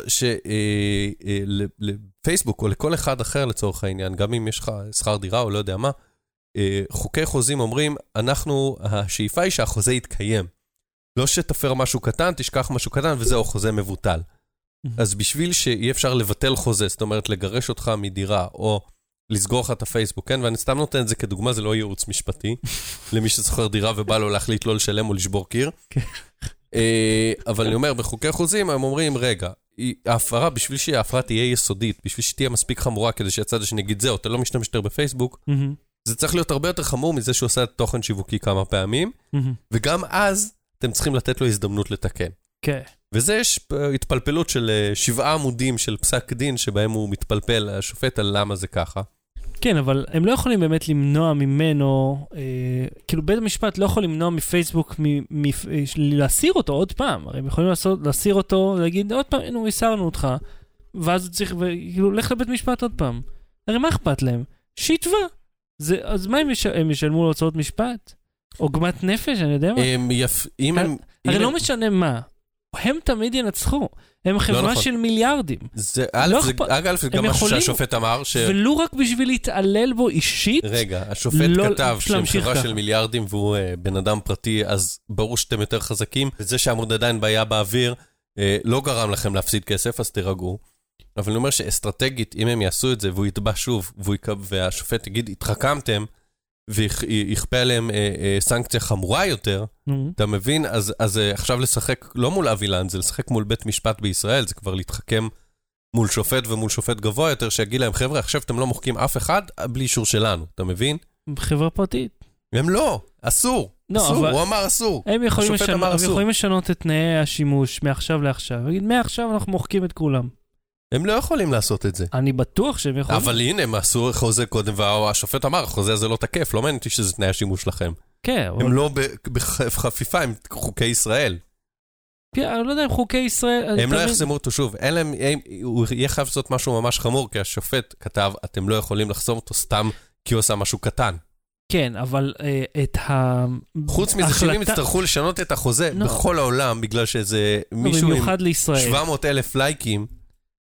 שלפייסבוק או לכל אחד אחר לצורך העניין, גם אם יש לך שכר דירה או לא יודע מה, אה, חוקי חוזים אומרים, אנחנו, השאיפה היא שהחוזה יתקיים. לא שתפר משהו קטן, תשכח משהו קטן וזהו, חוזה מבוטל. אז בשביל שיהיה אפשר לבטל חוזה, זאת אומרת לגרש אותך מדירה, או לסגור לך את הפייסבוק, כן? ואני סתם נותן את זה כדוגמה, זה לא ייעוץ משפטי, למי ששוכר דירה ובא לו להחליט לא לשלם או לשבור קיר. כן. אה, אבל אני אומר, בחוקי חוזים הם אומרים, רגע, ההפרה, בשביל שההפרה תהיה יסודית, בשביל שתהיה מספיק חמורה כדי שהצד השני יגיד, זהו, אתה לא משתמש יותר בפייסבוק, זה צריך להיות הרבה יותר חמור מזה שהוא עושה תוכן שיווקי כמה פעמים. וגם אז אתם צריכים לתת לו הזדמנות לתקן. כן. וזה יש אה, התפלפלות של אה, שבעה עמודים של פסק דין, שבהם הוא מתפלפל, השופט, על למה זה ככה. כן, אבל הם לא יכולים באמת למנוע ממנו, אה, כאילו בית המשפט לא יכול למנוע מפייסבוק מ, מ, אה, להסיר אותו עוד פעם. הרי הם יכולים לעשות, להסיר אותו, להגיד עוד פעם, נו, הסרנו אותך, ואז הוא צריך, כאילו, לך לבית משפט עוד פעם. הרי מה אכפת להם? שיתבע. זה, אז מה הם, יש, הם ישלמו לו הוצאות משפט? עוגמת נפש, אני יודע מה? הם יפ... אם הם... הרי לא משנה מה, הם תמיד ינצחו. הם חברה נכון. של מיליארדים. זה, א', לא זה, אגב, זה גם משהו שהשופט אמר, ש... ולו רק בשביל להתעלל בו אישית, רגע, השופט לא- כתב שהם חברה ככה. של מיליארדים והוא אה, בן אדם פרטי, אז ברור שאתם יותר חזקים. וזה שעמוד עדיין בעיה באוויר, אה, לא גרם לכם להפסיד כסף, אז תירגעו. אבל אני אומר שאסטרטגית, אם הם יעשו את זה והוא יתבע שוב, והוא יקב, והשופט יגיד, התחכמתם, ויכפה עליהם אה, אה, סנקציה חמורה יותר, נו, אתה מבין? אז, אז אה, עכשיו לשחק לא מול אבילן, זה לשחק מול בית משפט בישראל, זה כבר להתחכם מול שופט ומול שופט גבוה יותר, שיגיד להם, חבר'ה, עכשיו אתם לא מוחקים אף אחד בלי אישור שלנו, אתה מבין? חברה פרטית. הם לא, אסור. לא, אסור, אבל- הוא אמר אסור. הם יכולים, לשנות, אמר הם אסור. יכולים לשנות את תנאי השימוש מעכשיו לעכשיו. להגיד, מעכשיו אנחנו מוחקים את כולם. הם לא יכולים לעשות את זה. אני בטוח שהם יכולים. אבל הנה, הם עשו חוזה קודם, והשופט אמר, החוזה הזה לא תקף, לא מעניין אותי שזה תנאי השימוש שלכם. כן, אבל... הם לא בחפיפה עם חוקי ישראל. כן, אני לא יודע אם חוקי ישראל... הם לא? יחסמו אותו שוב, אין להם, הם, הוא יהיה חייב לעשות משהו ממש חמור, כי השופט כתב, אתם לא יכולים לחסום אותו סתם כי הוא עשה משהו קטן. כן, אבל אה, את ה... חוץ מזה, שאם יצטרכו לשנות את החוזה לא. בכל העולם, בגלל שאיזה לא, מישהו עם במיוחד לישראל. 700 אלף לייקים,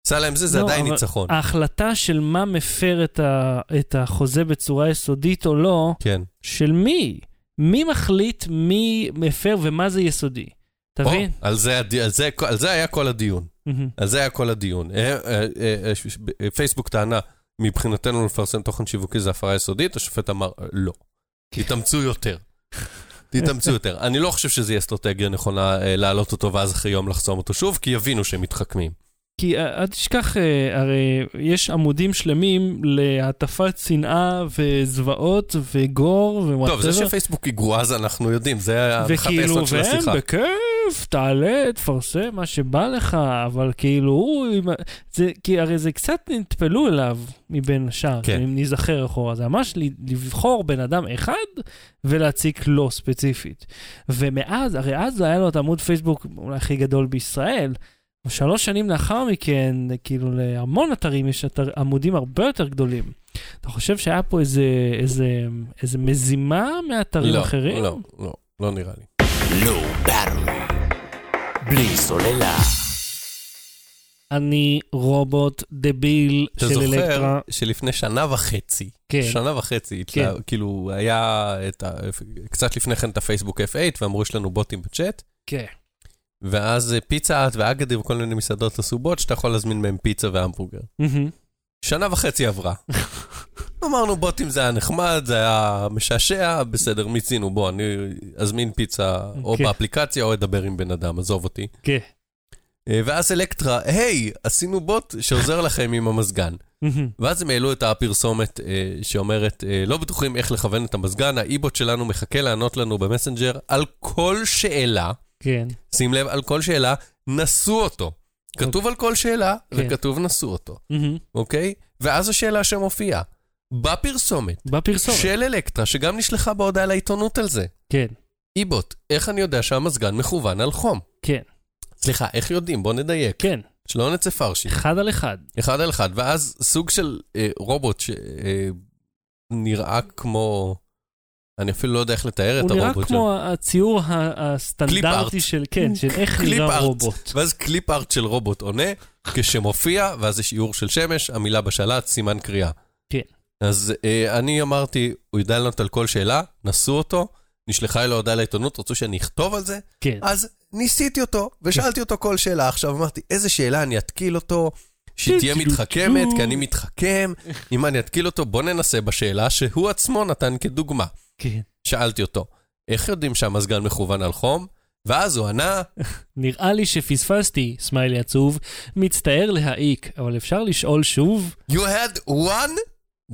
עשה להם זה, זה לא, עדיין ניצחון. ההחלטה של מה מפר את, ה... את החוזה בצורה יסודית או לא, כן. של מי? מי מחליט מי מפר ומה זה יסודי? אתה מבין? על זה על זה- על זה היה כל הדיון. מהמם. על זה היה כל הדיון. אה, אה, אה, פייסבוק טענה, מבחינתנו לפרסם תוכן שיווקי זה הפרה יסודית, השופט אמר, לא. תתאמצו יותר. תתאמצו יותר. אני לא חושב שזו אסטרטגיה נכונה להעלות אותו ואז אחרי יום לחסום אותו שוב, כי יבינו שהם מתחכמים. כי אה, אל תשכח, אה, הרי יש עמודים שלמים להטפת שנאה וזוועות ו gore ו whatever. טוב, זה שפייסבוק היא גרועה זה אנחנו יודעים, זה הנחת וכאילו, היסוד של השיחה. בכיף, תעלה, תפרסם מה שבא לך, אבל כאילו הוא, זה, כי הרי זה קצת נטפלו אליו מבין השאר, כן. אם ניזכר אחורה, זה ממש לבחור בן אדם אחד ולהציק לו ספציפית. ומאז, הרי אז היה לו את עמוד פייסבוק אולי הכי גדול בישראל. שלוש שנים לאחר מכן, כאילו להמון אתרים יש אתר, עמודים הרבה יותר גדולים. אתה חושב שהיה פה איזה, איזה, איזה מזימה מאתרים לא, אחרים? לא, לא, לא נראה לי. Battery. בלי סוללה. אני רובוט דביל אתה של זוכר אלקטרה. שלפני שנה וחצי, כן. שנה וחצי, כן. התלה- כאילו היה את ה... קצת לפני כן את הפייסבוק F8, ואמרו יש לנו בוטים בצ'אט, כן. ואז אה, פיצה האט ואגדי וכל מיני מסעדות עשו בוט שאתה יכול להזמין מהם פיצה והמבורגר. שנה וחצי עברה. אמרנו בוטים זה היה נחמד, זה היה משעשע, בסדר, מיצינו, בוא, אני אזמין פיצה או כן. באפליקציה או אדבר עם בן אדם, עזוב אותי. כן. אה, ואז אלקטרה, היי, עשינו בוט שעוזר לכם עם המזגן. ואז הם העלו את הפרסומת אה, שאומרת, אה, לא בטוחים איך לכוון את המזגן, האי-בוט שלנו מחכה לענות לנו במסנג'ר על כל שאלה כן. שים לב, על כל שאלה, נסו אותו. כתוב על כל שאלה, כן. וכתוב נסו אותו. אוקיי? ואז השאלה שמופיעה, בפרסומת בפרסומת. של אלקטרה, שגם נשלחה בהודעה לעיתונות על זה. כן, איבוט, איך אני יודע שהמזגן מכוון על חום? כן, סליחה, איך יודעים? בוא נדייק. כן. שלא נצא פרשי. אחד על אחד. אחד על אחד, ואז סוג של אה, רובוט שנראה כמו... אני אפילו לא יודע איך לתאר את הוא נראה הרובוט כמו הציור ה- clip art. הסטנדרטי של, כן, של איך נראה art. רובוט. ואז clip art של רובוט עונה, כשמופיע, ואז יש איור של שמש, המילה בשלט, סימן קריאה. כן. אז אה, אני אמרתי, הוא ידע לענות על כל שאלה, נסו אותו, נשלחה לו הודעה לעיתונות, רצו שאני אכתוב על זה, כן. אז ניסיתי אותו, ושאלתי אותו כל שאלה. עכשיו אמרתי, איזה שאלה אני אתקיל אותו, שתהיה מתחכמת, כי אני מתחכם, אם אני אתקיל אותו, בוא ננסה בשאלה שהוא עצמו נתן כדוגמה. כן. שאלתי אותו, איך יודעים שהמזגן מכוון על חום? ואז הוא ענה, נראה לי שפספסתי, סמיילי עצוב, מצטער להעיק, אבל אפשר לשאול שוב? you had one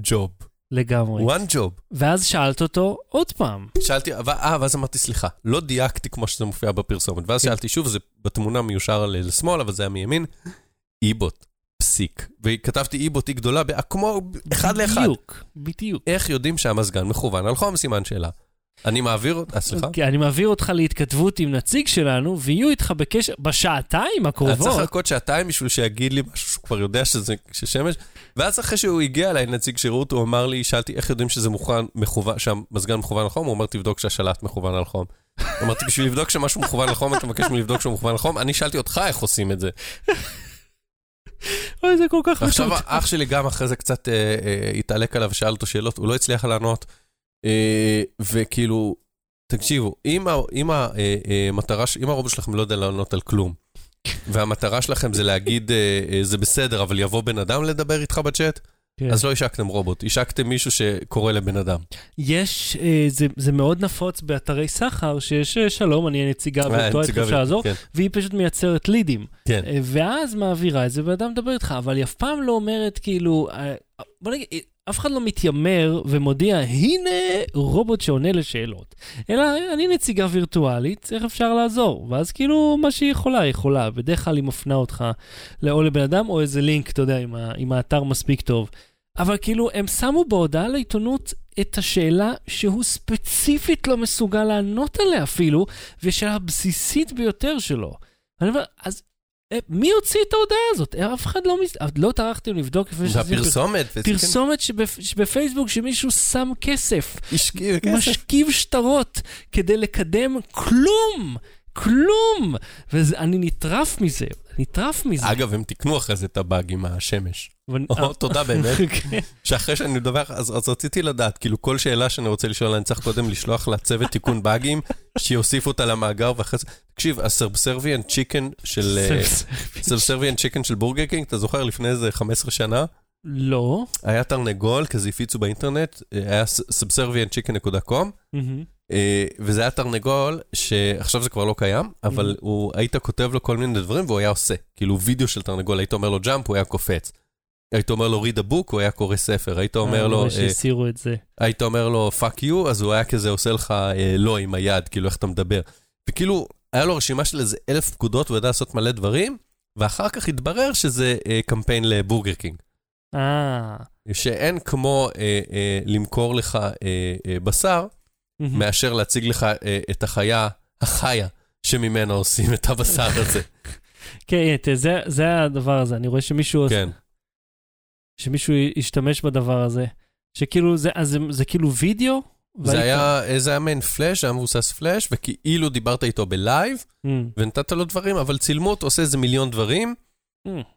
job, לגמרי. one job. ואז שאלת אותו עוד פעם. שאלתי, אה, ואז אמרתי, סליחה, לא דייקתי כמו שזה מופיע בפרסומת. ואז כן. שאלתי שוב, זה בתמונה מיושר לשמאל, אבל זה היה מימין, איבוט, פסיק. וכתבתי איבוט, אי גדולה, כמו אחד לאחד. בדיוק, בדיוק. איך יודעים שהמזגן מכוון על חום? סימן שאלה. אני מעביר, אה, סליחה? כי אני מעביר אותך להתכתבות עם נציג שלנו, ויהיו איתך בקשר בשעתיים אני צריך הקרובות. לחכות שעתיים בשביל שיגיד לי משהו שהוא כבר יודע שזה ששמש. ואז אחרי שהוא הגיע אליי, נציג שירות, הוא אמר לי, שאלתי איך יודעים שזה מוכן, מכוון, שהמזגן מכוון על חום? הוא אומר, תבדוק שהשלט מכוון על חום. אמרתי, בשביל לבדוק שמשהו מכוון על חום, אתה מבקש ממני לבדוק שהוא מכוון על חום? אני שאלתי אותך איך עושים את זה. אוי, זה כל כך ועכשיו מטורף. אח שלי גם אחרי זה קצת אה, אה, התעלק עליו ושאל אותו שאלות, הוא לא הצליח לענות. אה, וכאילו, תקשיבו, אם, ה- אם, ה- אה, אה, המטרה, ש- אם הרובוט שלכם לא יודע לענות על כלום, והמטרה שלכם זה להגיד, אה, אה, זה בסדר, אבל יבוא בן אדם לדבר איתך בצ'אט. אז לא השקתם רובוט, השקתם מישהו שקורא לבן אדם. יש, אה, זה, זה מאוד נפוץ באתרי סחר, שיש אה, שלום, אני הנציגה אה, הווירטואלית, נציגה אפשר לעזור, כן, והיא פשוט מייצרת לידים. כן. ואז מעבירה את זה, ואדם מדבר איתך, אבל היא אף פעם לא אומרת, כאילו, בוא נגיד, אף אחד לא מתיימר ומודיע, הנה רובוט שעונה לשאלות. אלא, אני נציגה וירטואלית, איך אפשר לעזור? ואז כאילו, מה שהיא יכולה, היא יכולה. בדרך כלל היא מפנה אותך או לבן אדם, או איזה לינק, אתה יודע, אם, ה, אם האתר מספיק טוב. אבל כאילו, הם שמו בהודעה לעיתונות את השאלה שהוא ספציפית לא מסוגל לענות עליה אפילו, ושל הבסיסית ביותר שלו. אני אומר, אז מי הוציא את ההודעה הזאת? אה, אף אחד לא, מס... לא טרחתם לבדוק לפני זה שזה... הפרסומת. וזה כן, פרסומת שבפ... שבפייסבוק שמישהו שם כסף, השקיע כסף. משכיב שטרות כדי לקדם כלום, כלום. ואני נטרף מזה, נטרף מזה. אגב, הם תיקנו אחרי זה את הבאג עם השמש. תודה באמת. כן. שאחרי שאני מדבר, אז, רציתי לדעת, כאילו כל שאלה שאני רוצה לשאול, אני צריך קודם לשלוח לצוות תיקון באגים, שיוסיפו אותה למאגר, ואחרי זה, תקשיב, ה subservient chicken של... subservient chicken של בורגר קינג, אתה זוכר לפני איזה 15 שנה? לא. היה תרנגול, כזה הפיצו באינטרנט, היה subservientchicken.com. אה, וזה היה תרנגול שעכשיו זה כבר לא קיים, אבל הוא, היית כותב לו כל מיני דברים והוא היה עושה. כאילו וידאו של תרנגול, היית אומר לו jump, הוא היה קופץ. היית אומר לו read a book, הוא היה קורא ספר. היית אומר אה, לו, אני אה, רואה שהסירו את זה. היית אומר לו fuck you, אז הוא היה כזה עושה לך אה, לא עם היד, כאילו איך אתה מדבר. וכאילו, היה לו רשימה של איזה אלף פקודות, הוא ידע לעשות מלא דברים, ואחר כך התברר שזה קמפיין לבורגר קינג. אה. שאין כמו אה, אה, למכור לך אה, אה, בשר, מהמם. מאשר להציג לך אה, את החיה החיה שממנה עושים את הבשר הזה. כן, תראה, זה- זה הדבר הזה, אני רואה שמישהו כן. שמישהו ישתמש בדבר הזה. שכאילו, זה, אז זה, זה כאילו וידאו? זה היה, אה, זה היה מעין פלאש, היה מבוסס פלאש, וכאילו דיברת איתו בלייב, Mm, ונתת לו דברים, אבל צילמו אותו, עושה איזה מיליון דברים,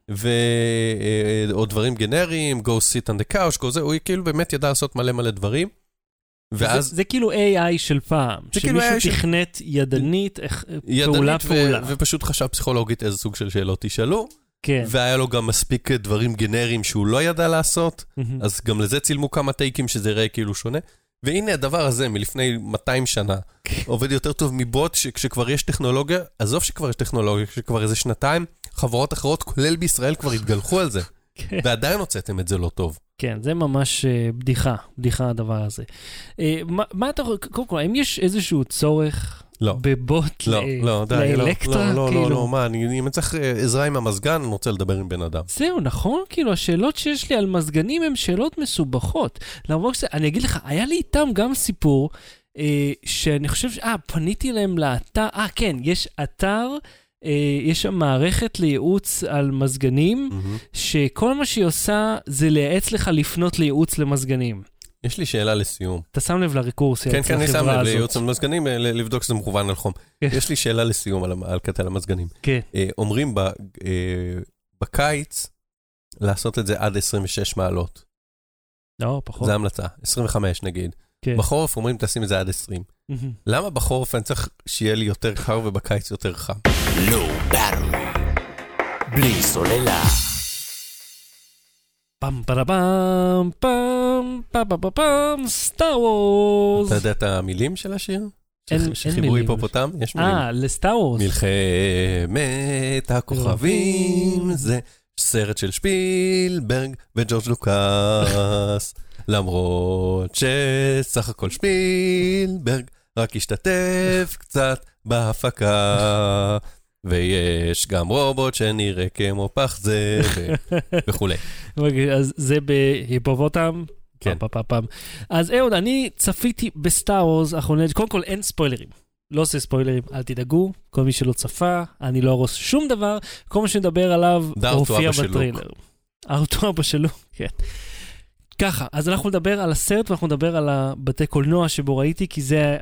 ועוד דברים גנריים, go sit on the couch, go זה, הוא כאילו באמת ידע לעשות מלא מלא דברים. ואז זה, זה כאילו AI של פעם. כאילו שמישהו של- תכנת ידנית, איך, ידנית, פעולה ו- פעולה. ופשוט חשב פסיכולוגית איזה סוג של שאלות תשאלו, כן. והיה לו גם מספיק דברים גנריים שהוא לא ידע לעשות. אז גם לזה צילמו כמה טייקים שזה יראה כאילו שונה. והנה הדבר הזה מלפני 200 שנה, כן. עובד יותר טוב מבוט, שכשכבר יש טכנולוגיה, עזוב שכבר יש טכנולוגיה, כשכבר איזה שנתיים, חברות אחרות, כולל בישראל, כבר התגלחו על זה, כן. ועדיין הוצאתם את זה לא טוב. כן, זה ממש אה, בדיחה, בדיחה הדבר הזה. אה, מה, מה אתה רואה, קודם כל, האם יש איזשהו צורך לא. בבוט לא, ל- לא, די, לא, לאלקטרה, לא, לא, כאילו. לא, לא, מה, אני, אני צריך אה, עזרה עם המזגן, אני רוצה לדבר עם בן אדם. זהו, נכון? כאילו, השאלות שיש לי על מזגנים הן שאלות מסובכות. למרות שזה, אני אגיד לך, היה לי איתם גם סיפור, אה, שאני חושב, אה, פניתי אליהם לאתר, אה, כן, יש אתר, יש שם מערכת לייעוץ על מזגנים, מהמם. שכל מה שהיא עושה זה לייעץ לך לפנות לייעוץ למזגנים. יש לי שאלה לסיום. אתה שם לב לרקורסיה כן, כן, אני שם לב. לייעוץ המזגנים, אה, ל- לבדוק שזה מכוון על חום. כן. יש לי שאלה לסיום על על קטע המזגנים. כן. אה, אומרים ב- אה, בקיץ לעשות את זה עד 26 מעלות. לא, פחות. זה המלצה, 25 נגיד. כן. בחורף אומרים תשים את זה עד 20. Mm-hmm. למה בחורף אני צריך שיהיה לי יותר קר ובקיץ יותר חם? לא ברמה, בלי סוללה. פעם פעם פעם פעם פעם פעם פעם סטאר וורס. אתה יודע את המילים של השיר? אין מילים. שחיברו היפופוטם? יש אה, מילים. אה, לסטאר וורס. מלחמת הכוכבים זה סרט של שפילברג וג'ורג' לוקאס. למרות שסך הכל שפילברג רק השתתף קצת בהפקה. ויש גם רובוט שנראה כמו פח זה וכולי. אז זה בהיפופוטם? כן. פעם, פעם, פעם. אז אהוד, אני צפיתי בסטאר וורס האחרונה, קודם כל אין ספוילרים. לא עושה ספוילרים, אל תדאגו, כל מי שלא צפה, אני לא ארוס שום דבר, כל מה שנדבר עליו הופיע. בטריילר. ארתו אבא שלו, כן. ככה, אז אנחנו נדבר על הסרט ואנחנו נדבר על הבתי קולנוע שבו ראיתי, כי זה,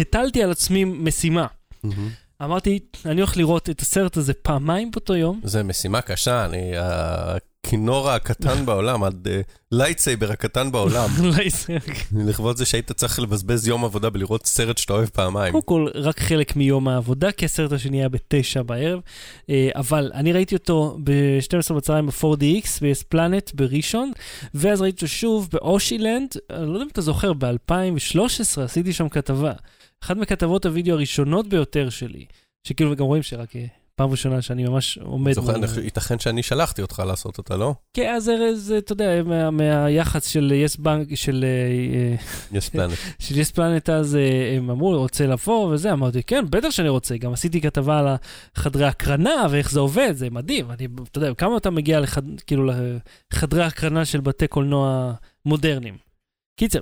הטלתי על עצמי משימה. אמרתי, אני הולך לראות את הסרט הזה פעמיים באותו יום. זה משימה קשה, אני הכינור הקטן בעולם, הלייטסייבר הקטן בעולם. לכבוד זה שהיית צריך לבזבז יום עבודה בלראות סרט שאתה אוהב פעמיים. קודם כל, רק חלק מיום העבודה, כי הסרט השני היה בתשע בערב, אה, אבל אני ראיתי אותו ב-12 בצהריים ב-4DX, ב-S פלנט בראשון, ואז ראיתי אותו שוב באושילנד, אני לא יודע אם אתה זוכר, ב-2013 עשיתי שם כתבה. אחת מכתבות הוידאו הראשונות ביותר שלי, שכאילו, וגם רואים שרק אה, פעם ראשונה שאני ממש עומד... זוכר, אני- ייתכן שאני שלחתי אותך לעשות אותה, לא? כן, אז ארז, אתה יודע, מה- מהיחס של יס בנק, של... אה, אה, יש פלנט. של יס פלנט אז אה, הם אמרו, רוצה לבוא וזה, אמרתי, כן, בטח שאני רוצה. גם עשיתי כתבה על החדרי הקרנה ואיך זה עובד, זה מדהים. אני, אתה יודע, כמה אתה מגיע לחד, כאילו לחדרי הקרנה של בתי קולנוע מודרניים. קיצר,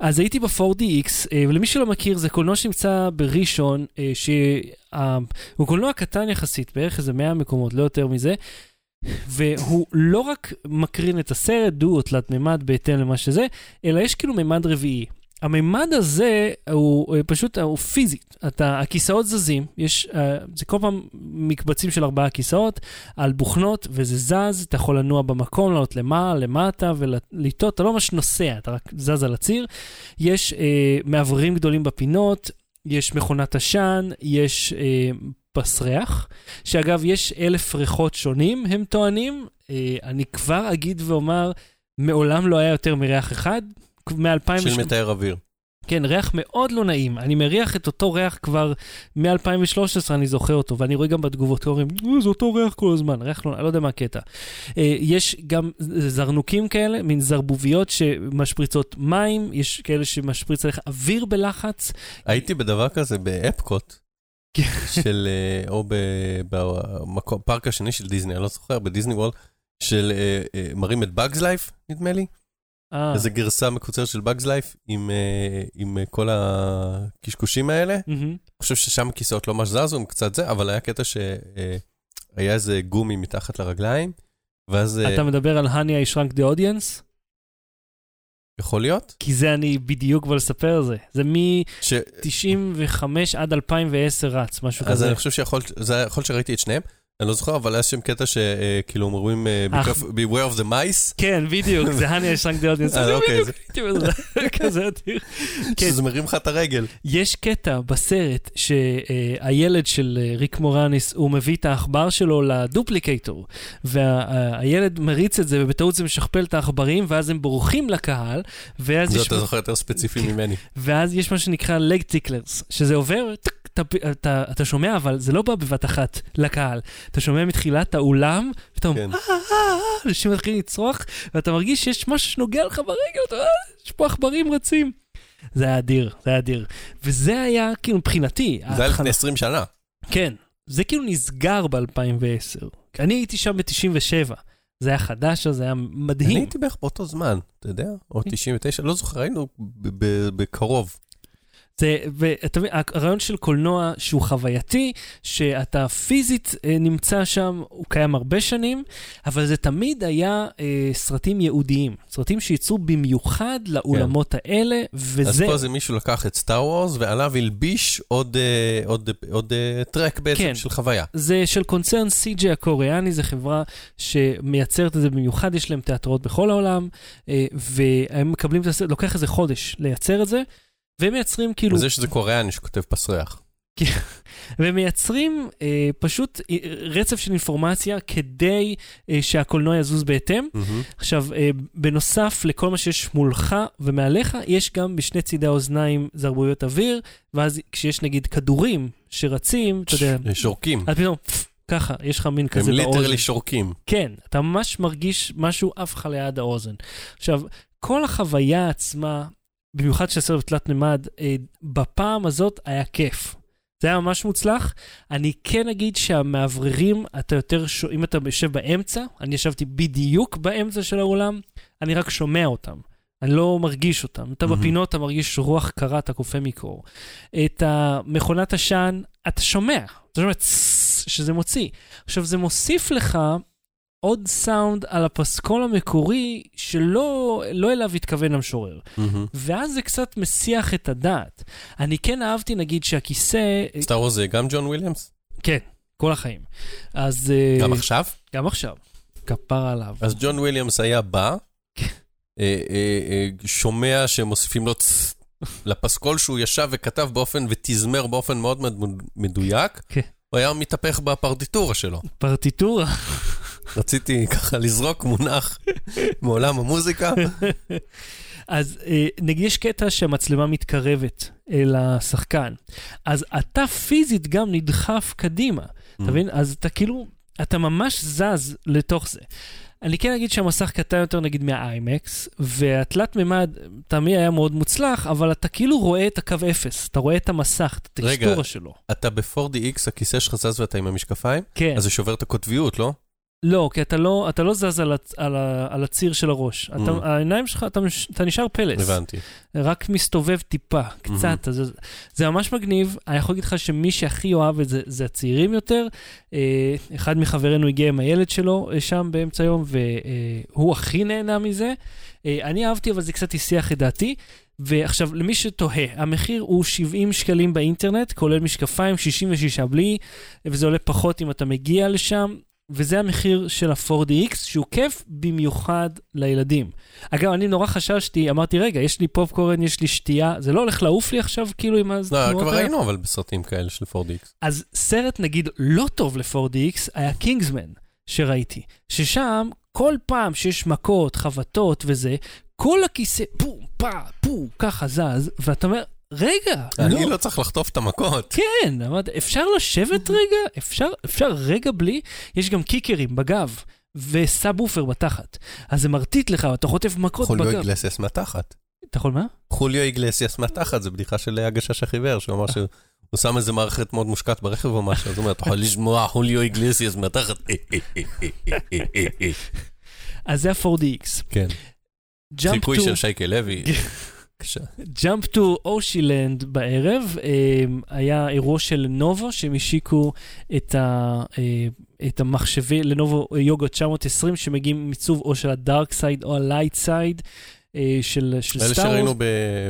אז הייתי ב-4DX, אה, ולמי שלא מכיר, זה קולנוע שנמצא בראשון, אה, שהוא קולנוע קטן יחסית, בערך איזה 100 מקומות, לא יותר מזה. והוא לא רק מקרין את הסרט, דו או תלת מימד בהתאם למה שזה, אלא יש כאילו מימד רביעי. הממד הזה הוא אה, פשוט, אה, הוא פיזי. אתה, הכיסאות זזים, יש, אה, זה כל פעם מקבצים של ארבעה כיסאות על בוכנות, וזה זז, אתה יכול לנוע במקום, לעלות למעלה, למטה ולטעות, אתה לא ממש נוסע, אתה רק זז על הציר. יש אה, מעברים גדולים בפינות, יש מכונת עשן, יש אה, פס ריח, שאגב, יש אלף ריחות שונים, הם טוענים. אה, אני כבר אגיד ואומר, מעולם לא היה יותר מריח אחד. מ-2008. של מתאר אוויר. כן, ריח מאוד לא נעים. אני מריח את אותו ריח כבר מ-2013, אני זוכר אותו, ואני רואה גם בתגובות, קוראים, "אה, זה אותו ריח כל הזמן, ריח לא, אני לא יודע מה הקטע. אה, יש גם זרנוקים כאלה, מין זרבוביות שמשפריצות מים, יש כאלה שמשפריץ עליך אוויר בלחץ. הייתי בדבר כזה באפקוט, כן. של, אה, או בפארק השני של דיסני, אני לא זוכר, בדיסני וולד, של מראים את Bugs Life, נדמה לי. אה, איזה גרסה מקוצרת של Bugs Life, עם, אה, עם אה, כל הקשקושים האלה. אני חושב ששם הכיסאות לא ממש זזו, הם קצת זה, אבל היה קטע שהיה איזה גומי מתחת לרגליים, ואז אה, אתה מדבר על Honey I Shrunk the Audience? יכול להיות, כי זה אני בדיוק בא לספר על זה. זה ש... מ-95 עד 2010 רץ, משהו אז כזה. אני חושב שיכול, זה יכול שראיתי את שניהם, אני לא זוכר, אבל היה שם קטע שכאילו אומרים, אה. "Be careful- beware of the mice, כן, בדיוק, זה I Shrunk the Audience. אה, זה אוקיי, בזה, כזה אדיר. כן. שזה מרים לך את הרגל. יש קטע בסרט שהילד של אה, ריק מורניס, הוא מביא את העכבר שלו לדופליקטור, והילד מריץ את זה, ובטעות זה משכפל את העכברים, ואז הם בורחים לקהל, ואז זה יש... אתה זוכר יותר ספציפי ממני. ואז יש מה שנקרא leg ticklers, שזה עובר, tick, אתה, אתה, אתה שומע, אבל זה לא בא בבת אחת לקהל. אתה שומע מתחילת האולם, אומר, כן. "אה, אה, אה", אנשים מתחילים לצרוח, ואתה מרגיש שיש משהו שנוגע לך ברגל, אתה, "אה, יש פה עכברים רצים. זה היה אדיר, זה היה אדיר. וזה היה כאילו מבחינתי, זה היה לפני 20 שנה. כן, זה כאילו נסגר ב-2010. אני הייתי שם ב-97. זה היה חדש, אז זה היה אני מדהים. הייתי בערך באותו זמן, אתה יודע? או 99, לא זוכר, היינו בקרוב. זה, ואתה מבין, הרעיון של קולנוע שהוא חווייתי, שאתה פיזית אה, נמצא שם, הוא קיים הרבה שנים, אבל זה תמיד היה אה, סרטים ייעודיים. סרטים שייצרו במיוחד לאולמות האלה, כן. אז וזה... פה זה מישהו לקח את סטאר וורס ועליו הלביש עוד, אה, עוד, עוד אה, טרק בעצם כן. של חוויה. זה של קונצרן CJ הקוריאני, זו חברה שמייצרת את זה במיוחד, יש להם תיאטרות בכל העולם, אה, והם מקבלים את הסרט, לוקח איזה חודש לייצר את זה, והם מייצרים כאילו... וזה שזה קוריאני שכותב פסריח. והם מייצרים אה, פשוט אה, רצף של אינפורמציה כדי אה, שהקולנוע יזוז בהתאם. מהמם. עכשיו, אה, בנוסף לכל מה שיש מולך ומעליך, יש גם בשני צידי האוזניים זרבויות אוויר, ואז כשיש נגיד כדורים שרצים, אתה יודע, שורקים. אז פתאום, ככה, יש לך מין הם כזה באוזן. ליטרלי שורקים. כן, אתה ממש מרגיש משהו עף לך ליד האוזן. עכשיו, כל החוויה עצמה, במיוחד של הסרט בתלת מימד, אה, בפעם הזאת היה כיף. זה היה ממש מוצלח. אני כן אגיד שהמאווררים, אתה יותר, ש... אם אתה יושב באמצע, אני ישבתי בדיוק באמצע של האולם, אני רק שומע אותם. אני לא מרגיש אותם. אתה מהמם. בפינות, אתה מרגיש רוח קרה, אתה קופא מקור. את המכונת עשן, אתה שומע. אתה שומע צסס שזה מוציא. עכשיו, זה מוסיף לך עוד סאונד על הפסקול המקורי שלא לא אליו התכוון המשורר. מהמם. ואז זה קצת מסיח את הדעת. אני כן אהבתי, נגיד, שהכיסא... סטאר וורס זה גם ג'ון וויליאמס? כן, כל החיים. אז... אה, גם עכשיו? גם עכשיו. כפרה עליו. אז ג'ון וויליאמס היה בא, כן. אה, אה, אה, שומע שמוסיפים לו צ... לפסקול שהוא ישב וכתב באופן ותזמר באופן מאוד מאוד מדויק, כן. הוא היה מתהפך בפרטיטורה שלו. פרטיטורה. רציתי ככה לזרוק מונח מעולם המוזיקה. אז אה, נגיד יש קטע שהמצלמה מתקרבת אל השחקן. אז אתה פיזית גם נדחף קדימה. Mm. אתה מבין? אז אתה כאילו, אתה ממש זז לתוך זה. אני כן אגיד שהמסך קטן יותר נגיד מהאיימקס, והתלת מימד תמיד היה מאוד מוצלח, אבל אתה כאילו רואה את הקו אפס, אתה רואה את המסך, את רגע. הטקסטורה שלו. אתה ב-4DX, הכיסא שלך זז ואתה עם המשקפיים, כן. אז זה שובר את הקוטביות, לא? לא, כי אתה לא, אתה לא זז על, הצ, על, ה, על הציר של הראש. אתה, Mm. העיניים שלך, אתה, אתה נשאר פלס. הבנתי. רק מסתובב טיפה, קצת. אז זה, זה ממש מגניב. אני יכול להגיד לך שמי שהכי אוהב את זה, זה הצעירים יותר. אה, אחד מחברינו הגיע עם הילד שלו אה, שם באמצע היום, והוא הכי נהנה מזה. אה, אני אהבתי, אבל זה קצת הסיח את דעתי. ועכשיו, למי שתוהה, המחיר הוא 70 שקלים באינטרנט, כולל משקפיים, 66 בלי, וזה עולה פחות אם אתה מגיע לשם. וזה המחיר של ה-4DX, שהוא כיף במיוחד לילדים. אגב, אני נורא חששתי, אמרתי, רגע, יש לי פופקורן, יש לי שתייה, זה לא הולך לעוף לי עכשיו, כאילו, עם לא, התנועות כבר האלה? היינו אבל בסרטים כאלה של 4DX. אז סרט, נגיד, לא טוב ל-4DX, היה קינגסמן, שראיתי. ששם, כל פעם שיש מכות, חבטות וזה, כל הכיסא, פו, פה, פו, ככה זז, ואתה אומר, רגע, אני לא צריך לחטוף את המכות. כן, אמרת, אפשר לשבת רגע? אפשר, אפשר רגע בלי? יש גם קיקרים בגב, וסאב אופר בתחת. אז זה מרטיט לך, אתה חוטף מכות חוליו בגב. איגלסיאס מהתחת. אתה יכול מה? חוליו איגלסיאס מהתחת, זה בדיחה של הגשש החיוור, שהוא אמר שהוא שם איזה מערכת מאוד מושקעת ברכב או משהו, אז הוא אומר, אתה יכול לשמוע חוליו איגלסיאס מהתחת. אז זה ה-4DX. כן. חיקוי של שייקה לוי. בבקשה. Jump to אושילנד בערב, אה, היה אירוע של נובו, שהם השיקו את, ה, אה, את המחשבים, לנובו יוגה 920, שמגיעים מעיצוב או של ה dark side או ה light side אה, של, של אלה סטאר שראינו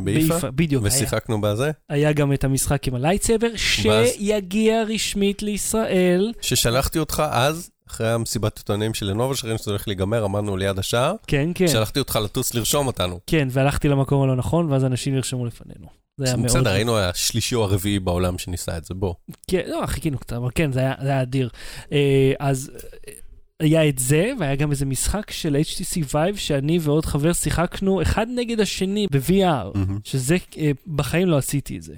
באיפה, בדיוק, היה, ושיחקנו בזה, היה גם את המשחק עם הלייטסייבר, שיגיע רשמית לישראל. ששלחתי אותך אז, אחרי המסיבת עיתונאים של לנובה, שראינו שזה הולך להיגמר, עמדנו ליד השער, כן, כן, שלחתי אותך לטוס לרשום אותנו. כן, והלכתי למקום הלא נכון, ואז אנשים נרשמו לפנינו. זה היה מאוד... בסדר, היינו השלישי או הרביעי בעולם שניסה את זה, בוא. כן, לא, חיכינו קצת, אבל כן, זה היה, זה היה אדיר. אה, אז אה, היה את זה, והיה גם איזה משחק של HTC Vive, שאני ועוד חבר שיחקנו אחד נגד השני ב-VR. שזה, אה, בחיים לא עשיתי את זה.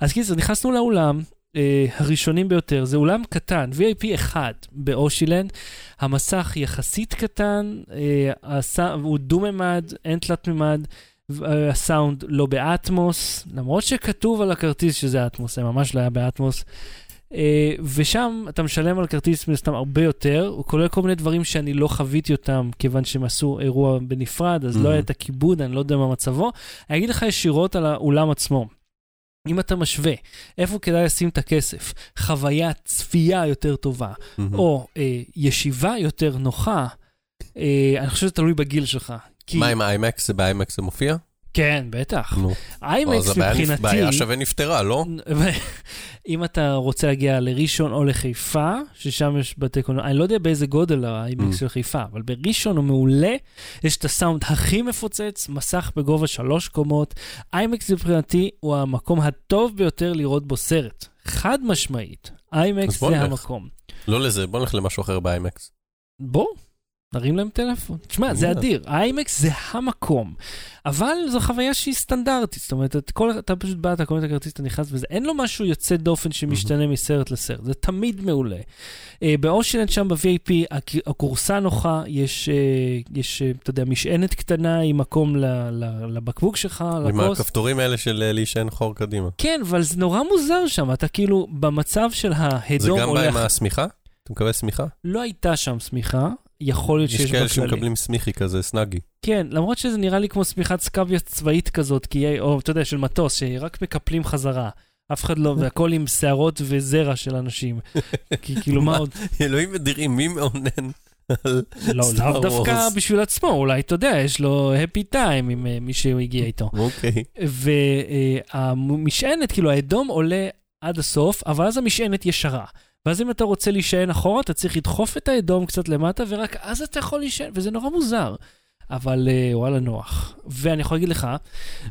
אז קיצר, נכנסנו לאולם, אה, הראשונים ביותר, זה אולם קטן, VIP אחד באושילנד, המסך יחסית קטן, אה, הסע, הוא דו-ממד, אין תלת-ממד, ו- הסאונד לא באטמוס, למרות שכתוב על הכרטיס שזה אטמוס, זה ממש לא היה באטמוס. אה, ושם אתה משלם על כרטיס מן הסתם הרבה יותר, הוא כולל כל מיני דברים שאני לא חוויתי אותם, כיוון שהם עשו אירוע בנפרד, אז Mhm. לא היה את הכיבוד, אני לא יודע מה מצבו. אני אגיד לך ישירות על האולם עצמו. אם אתה משווה, איפה כדאי לשים את הכסף? חוויית צפייה יותר טובה, מהמם. או אה, ישיבה יותר נוחה, אה, אני חושב שזה תלוי בגיל שלך. כי... מה עם האיימקס? זה באיימקס זה מופיע? כן, בטח. נו. איימקס אז הבעיה מבחינתי... שווה נפתרה, לא? אם אתה רוצה להגיע לראשון או לחיפה, ששם יש בתי קולנוע, אני לא יודע באיזה גודל האיימקס Mm. של חיפה, אבל בראשון הוא מעולה, יש את הסאונד הכי מפוצץ, מסך בגובה שלוש קומות. איימקס מבחינתי הוא המקום הטוב ביותר לראות בו סרט. חד משמעית, איימקס זה. המקום. לא לזה, בוא נלך למשהו אחר באיימקס. בוא, נרים להם טלפון. תשמע, זה. אדיר, האיימקס זה המקום. אבל זו חוויה שהיא סטנדרטית, זאת אומרת, את כל, אתה פשוט בא, אתה קונה את הכרטיס, אתה נכנס וזה, אין לו משהו יוצא דופן שמשתנה מסרט לסרט, זה תמיד מעולה. Uh, באושילנד שם ב-VAP, הכ- הכורסה נוחה, יש, uh, יש uh, אתה יודע, משענת קטנה עם מקום לבקבוק שלך, עם לכוס. הכפתורים האלה של אה, להישען חור קדימה. כן, אבל זה נורא מוזר שם, אתה כאילו, במצב של זה ההדום גם בא עם הולך, השמיכה? אתה מקבל שמיכה? לא הייתה שם שמיכה, יכול להיות שיש יש בה כאלה. שמקבלים סמיכי כזה, סנאגי. כן, למרות שזה נראה לי כמו שמיכת סקאביה צבאית כזאת, כי, או אתה יודע, של מטוס, שרק מקפלים חזרה. אף אחד לא, והכל עם שערות וזרע של אנשים. כי כאילו, מה עוד? אלוהים אדירים, מי מאונן על לא, Star לאו דווקא. בשביל עצמו, אולי, אתה יודע, יש לו הפי טיים עם אה, מי שהוא הגיע איתו. אוקיי. והמשענת, כאילו, האדום עולה עד הסוף, אבל אז המשענת ישרה. ואז אם אתה רוצה להישען אחורה, אתה צריך לדחוף את האדום קצת למטה, ורק אז אתה יכול להישען, וזה נורא מוזר. אבל אה, וואלה, נוח. ואני יכול להגיד לך,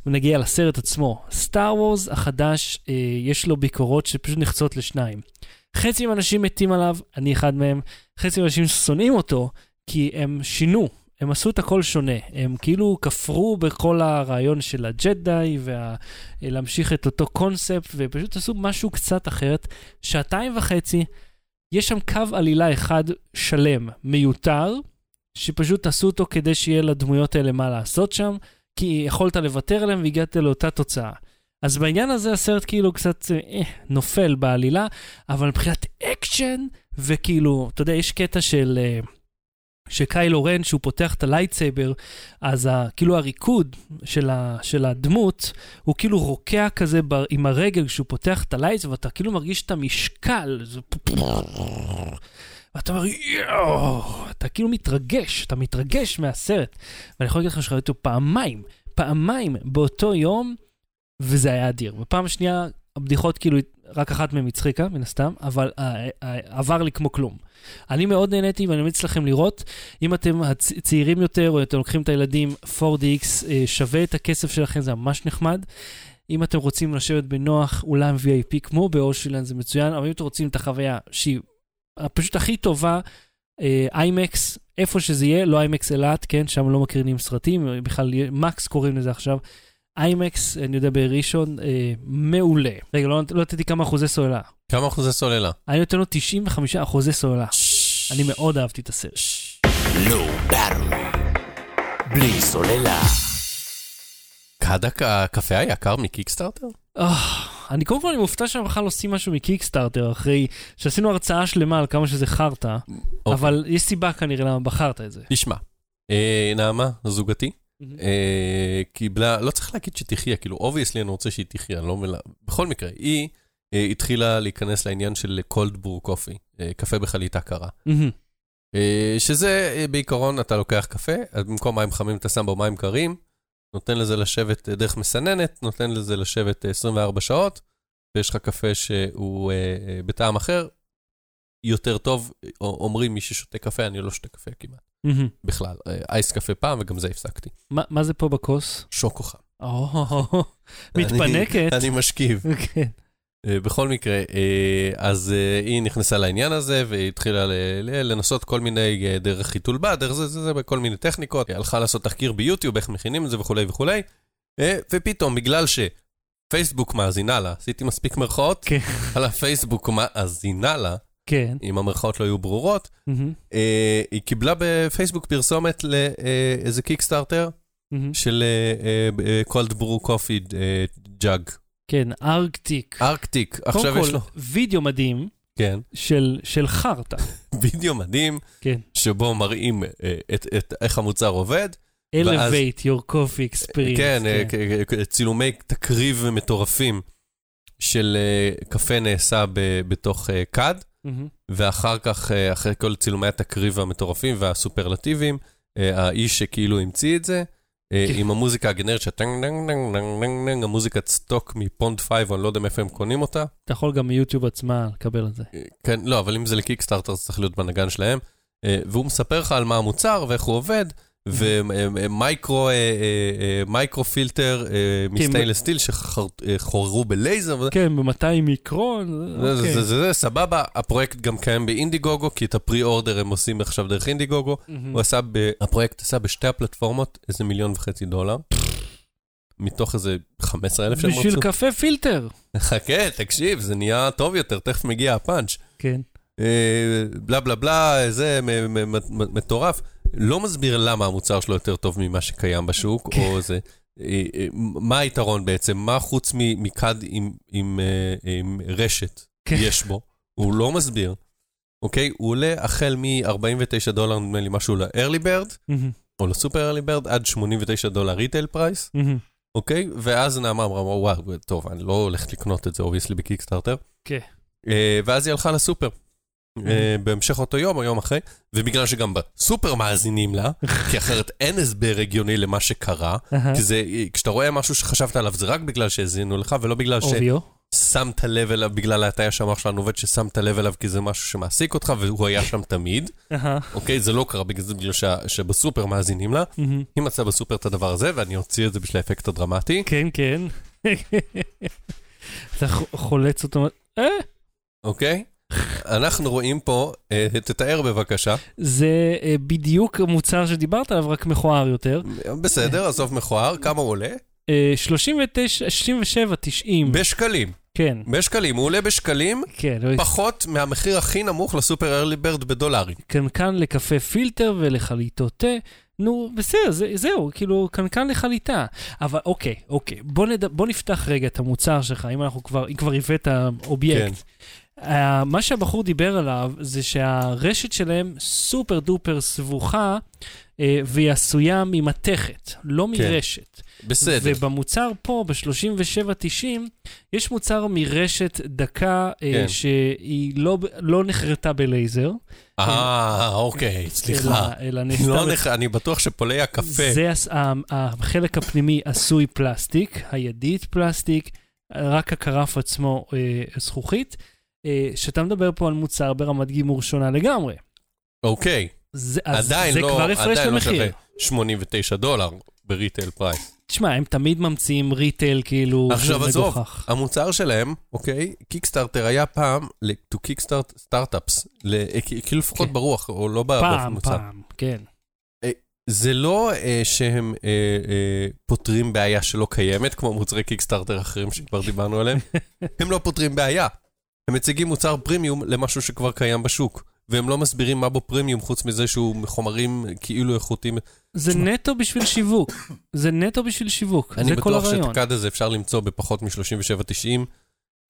ונגיע לסרט עצמו, סטאר וורס החדש, אה, יש לו ביקורות שפשוט נחצות לשניים. חצי מהאנשים מתים עליו, אני אחד מהם, חצי מהאנשים שונאים אותו, כי הם שינו, הם עשו את הכל שונה. הם כאילו כפרו בכל הרעיון של הג'די, ולהמשיך את אותו קונספט, ופשוט עשו משהו קצת אחרת. שעתיים וחצי, יש שם קו עלילה אחד שלם, מיותר, שפשוט עשו אותו כדי שיהיה לדמויות האלה מה לעשות שם, כי יכולת לוותר עליהם והגעת לאותה תוצאה. אז בעניין הזה הסרט כאילו קצת אה, נופל בעלילה, אבל מבחינת אקשן, וכאילו, אתה יודע, יש קטע של... אה, שקיילו רן, שהוא פותח את הלייטסייבר, אז ה, כאילו הריקוד של, ה, של הדמות, הוא כאילו רוקע כזה ב, עם הרגל כשהוא פותח את הלייטסייבר, ואתה כאילו מרגיש את המשקל, זה... ואתה אומר, יואו, אתה כאילו מתרגש, אתה מתרגש מהסרט. ואני יכול להגיד לך שראיתי אותו פעמיים, פעמיים באותו יום, וזה היה אדיר. בפעם השנייה, הבדיחות כאילו, רק אחת מהן הצחיקה, מן הסתם, אבל עבר לי כמו כלום. אני מאוד נהניתי ואני ממליץ לכם לראות. אם אתם צעירים יותר או אתם לוקחים את הילדים 4DX, אה, שווה את הכסף שלכם, זה ממש נחמד. אם אתם רוצים לשבת בנוח, אולם VIP כמו באושילנד, זה מצוין, אבל אם אתם רוצים את החוויה שהיא פשוט הכי טובה, איימקס, איפה שזה יהיה, לא איימקס אילת, כן, שם לא מקרינים סרטים, בכלל מקס קוראים לזה עכשיו. איימקס, אני יודע בראשון, אה, מעולה. רגע, לא לא נתתי כמה אחוזי סוללה. כמה אחוזי סוללה? אני נותן לו 95 אחוזי סוללה. אני מאוד אהבתי את הסרט. Battery. בלי סוללה. קאדק הקפה היה יקר מקיקסטארטר? אה, אני קודם כל אני מופתע שהם בכלל עושים משהו מקיקסטארטר, אחרי שעשינו הרצאה שלמה על כמה שזה חרטא, אוקיי. אבל יש סיבה כנראה למה בחרת את זה. תשמע, אה, נעמה, זוגתי, קיבלה, לא צריך להגיד שתחיה, כאילו, obviously אני רוצה שהיא תחיה, לא למה. בכל מקרה, היא אה, התחילה להיכנס לעניין של קולדבור קופי, אה, קפה בחליטה קרה. אה, שזה אה, בעיקרון, אתה לוקח קפה, אז במקום מים חמים אתה שם בו מים קרים, נותן לזה לשבת אה, דרך מסננת, נותן לזה לשבת אה, 24 שעות, ויש לך קפה שהוא אה, אה, בטעם אחר, יותר טוב, אה, אומרים מי ששותה קפה, אני לא שותה קפה כמעט. בכלל. אה, אייס קפה פעם, וגם זה הפסקתי. מה מה זה פה בכוס? שוקו חם. מתפנקת. אני משכיב. כן. אה, בכל מקרה, אה, אז היא נכנסה לעניין הזה, והיא התחילה לנסות כל מיני דרך חיתול בד, דרך זה, זה, זה, בכל מיני טכניקות. היא הלכה לעשות תחקיר ביוטיוב, איך מכינים את זה וכולי וכולי. ופתאום, בגלל שפייסבוק מאזינה לה, עשיתי מספיק מרכאות, כן. על הפייסבוק מאזינה לה, כן. אם המרכאות לא היו ברורות, מהמם. אה, היא קיבלה בפייסבוק פרסומת לאיזה קיקסטארטר, מהמם. של cold brew coffee jug. כן, Arctic. Arctic, עכשיו קודם יש כל, לו, וידאו מדהים כן, של, של חרטא. וידאו מדהים, כן. שבו מראים אה, את, את איך המוצר עובד. ואז- Elevate your coffee experience. כן, אה, כ- כ- צילומי תקריב מטורפים של אה, קפה נעשה ב- בתוך אה, מהמם. ואחר כך, אה, אחרי כל צילומי התקריב המטורפים והסופרלטיביים, אה, האיש שכאילו המציא את זה, אה, כן. עם המוזיקה הגנרית שהטנג דנג דנג דנג דנג דנג, המוזיקת סטוק מפונד 5, אני לא יודע מאיפה הם קונים אותה. אתה יכול גם מיוטיוב עצמה לקבל את זה. כן, לא, אבל אם זה לקיקסטארטר, זה צריך להיות בנגן שלהם. והוא מספר לך על מה המוצר ואיך הוא עובד, ו micro micro filter אה, מ stainless steel שחוררו בלייזר. כן, ב-200 מיקרון. זה, אוקיי. זה, סבבה, הפרויקט גם קיים באינדיגוגו, כי את ה pre-order הם עושים עכשיו דרך אינדיגוגו. הפרויקט עשה בשתי הפלטפורמות איזה מיליון וחצי דולר. מתוך איזה 15 אלף שהם בשביל רצו. קפה פילטר. חכה, תקשיב, זה נהיה טוב יותר, תכף מגיע הפאנץ'. כן. אה, בלה בלה בלה, זה מטורף. לא מסביר למה המוצר שלו יותר טוב ממה שקיים בשוק, כן. או זה... אה, אה, מה היתרון בעצם? מה חוץ מכד עם- עם עם רשת כן. יש בו? הוא לא מסביר. אוקיי? הוא עולה החל מ-49 דולר, נדמה לי, משהו ל-early bird. או ל super early bird, עד 89 דולר retail price. אוקיי? ואז נעמה אמרה, וואו, טוב, אני לא הולכת לקנות את זה, obviously, בקיקסטארטר. כן. ואז היא הלכה לסופר. אה, בהמשך אותו יום או יום אחרי, ובגלל שגם בסופר מאזינים לה, כי אחרת אין הסבר הגיוני למה שקרה. כי זה, כשאתה רואה משהו שחשבת עליו, זה רק בגלל שהאזינו לך, ולא בגלל. ששמת לב אליו, בגלל ההטיה שהמוח שלנו עובד, ששמת לב אליו כי זה משהו שמעסיק אותך, והוא היה שם תמיד. אוקיי? זה לא קרה בגלל זה, בגלל שבסופר מאזינים לה. היא מצאה בסופר את הדבר הזה, ואני אוציא את זה בשביל האפקט הדרמטי. כן, כן. אתה חולץ אותו. אה, אוקיי? אנחנו רואים פה, אה, תתאר בבקשה. זה אה, בדיוק המוצר שדיברת עליו, רק מכוער יותר. בסדר, עזוב מכוער, כמה הוא עולה? אה, 39, 67, 90. בשקלים. כן, בשקלים, הוא עולה בשקלים, כן. לא- פחות מהמחיר הכי נמוך ל super early bird בדולרים. קנקן לקפה פילטר ולחליטות תה. נו, בסדר, זה, זהו, כאילו, קנקן לחליטה. אבל אוקיי, אוקיי, בוא, נד... בוא נפתח רגע את המוצר שלך, אם אנחנו כבר, אם כבר הבאת אובייקט. כן. Uh, מה שהבחור דיבר עליו זה שהרשת שלהם super duper סבוכה, uh, והיא עשויה ממתכת, לא כן. מרשת. בסדר. ובמוצר פה, ב-37.90, יש מוצר מרשת דקה uh, כן. שהיא לא, לא נחרטה בלייזר. אה, אוקיי, סליחה. אלא, אלא לא. נכ... אני בטוח שפולי הקפה, זה החלק הפנימי עשוי פלסטיק, הידית פלסטיק, רק הקרף עצמו אה, זכוכית. אה, שאתה מדבר פה על מוצר ברמת גימור שונה לגמרי. אוקיי, זה, אז עדיין זה לא, כבר הפרש עדיין לא. שווה 89 דולר ב retail price. תשמע, הם תמיד ממציאים retail כאילו עכשיו, זה עזוב. מגוחך. המוצר שלהם, אוקיי, קיקסטארטר היה פעם to kickstart startups, ל- כאילו לפחות כן. ברוח, או לא פעם, במוצר. פעם, כן. זה לא אה, שהם אה, אה, פותרים בעיה שלא קיימת, כמו מוצרי קיקסטארטר אחרים שכבר דיברנו עליהם. הם לא פותרים בעיה. הם מציגים מוצר פרימיום למשהו שכבר קיים בשוק. והם לא מסבירים מה בו פרימיום, חוץ מזה שהוא מחומרים כאילו איכותיים. זה תשמע. נטו בשביל שיווק. זה נטו בשביל שיווק. אני זה כל בטוח שאת הרעיון. הקאד הזה אפשר למצוא בפחות מ-37.90.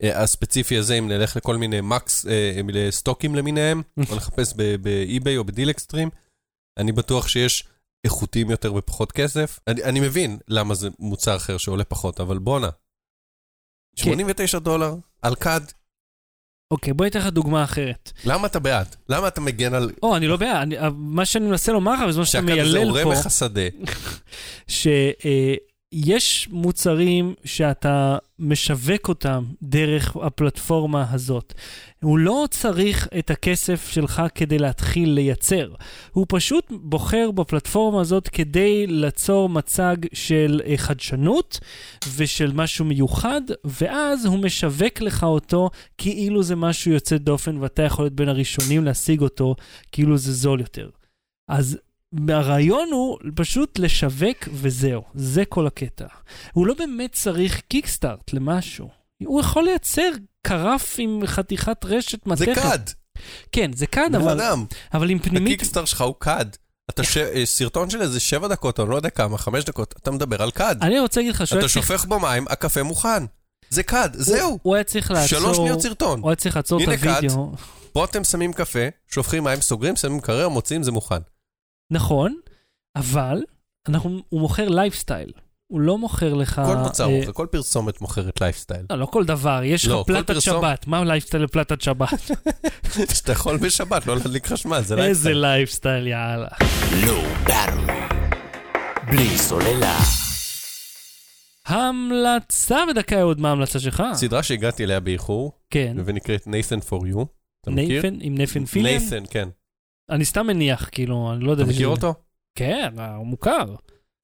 אה, הספציפי הזה, אם נלך לכל מיני מקס, אה, לסטוקים למיניהם, או לחפש ב- באי-ביי או בדילקסטרים, אני בטוח שיש איכותיים יותר בפחות כסף. אני, אני מבין למה זה מוצר אחר שעולה פחות, אבל בואנה. כן. 89 דולר על קאד, אוקיי, בוא ניתן לך דוגמה אחרת. למה אתה בעד? למה אתה מגן על... או, אני לא בעד, אני- מה שאני מנסה לומר לך, בזמן שאתה שהקאד הזה מיילל עורם פה, לך שדה. שיש מוצרים שאתה משווק אותם דרך הפלטפורמה הזאת. הוא לא צריך את הכסף שלך כדי להתחיל לייצר. הוא פשוט בוחר בפלטפורמה הזאת כדי ליצור מצג של אה, חדשנות ושל משהו מיוחד, ואז הוא משווק לך אותו כאילו זה משהו יוצא דופן ואתה יכול להיות בין הראשונים להשיג אותו כאילו זה זול יותר. אז הרעיון הוא פשוט לשווק וזהו, זה כל הקטע. הוא לא באמת צריך קיקסטארט למשהו. הוא יכול לייצר קרף עם חתיכת רשת מתכת. זה קאד, כן, זה קאד, אבל, אדם. אבל עם פנימית... הקיקסטאר שלך הוא קאד. אתה ש... אה, סרטון של איזה שבע דקות, או אני לא יודע כמה, חמש דקות, אתה מדבר על כד. אני רוצה להגיד לך שהוא אתה. שופך בו מים, הקפה מוכן. זה כד, זהו. הוא היה צריך לעצור... שלוש שניות סרטון. הוא היה צריך לעצור את הנה כד. הוידאו. פה אתם שמים קפה, שופכים מים, סוגרים, שמים מקרר, מוציאים, זה מוכן. נכון, אבל אנחנו, הוא מוכר לייפסטייל. הוא לא מוכר לך... כל מוצר, אה, מוכר, כל פרסומת מוכרת לייפסטייל. לא, לא כל דבר, יש לך לא, כל פלטת פרסום- שבת. מה לייפסטייל לפלטת שבת? שאתה יכול בשבת לא להדליק חשמל, זה איזה lifestyle. lifestyle, יאללה. Battery. בלי סוללה. המלצה ודקה אהוד, מה ההמלצה שלך? סדרה שהגעתי אליה באיחור, כן. ונקראת Nathan for You. אתה מכיר? Nathan, עם Nathan Fillion? Nathan, כן. אני סתם מניח, כאילו, אני לא יודע... אתה מכיר אותו? כן, הוא מוכר.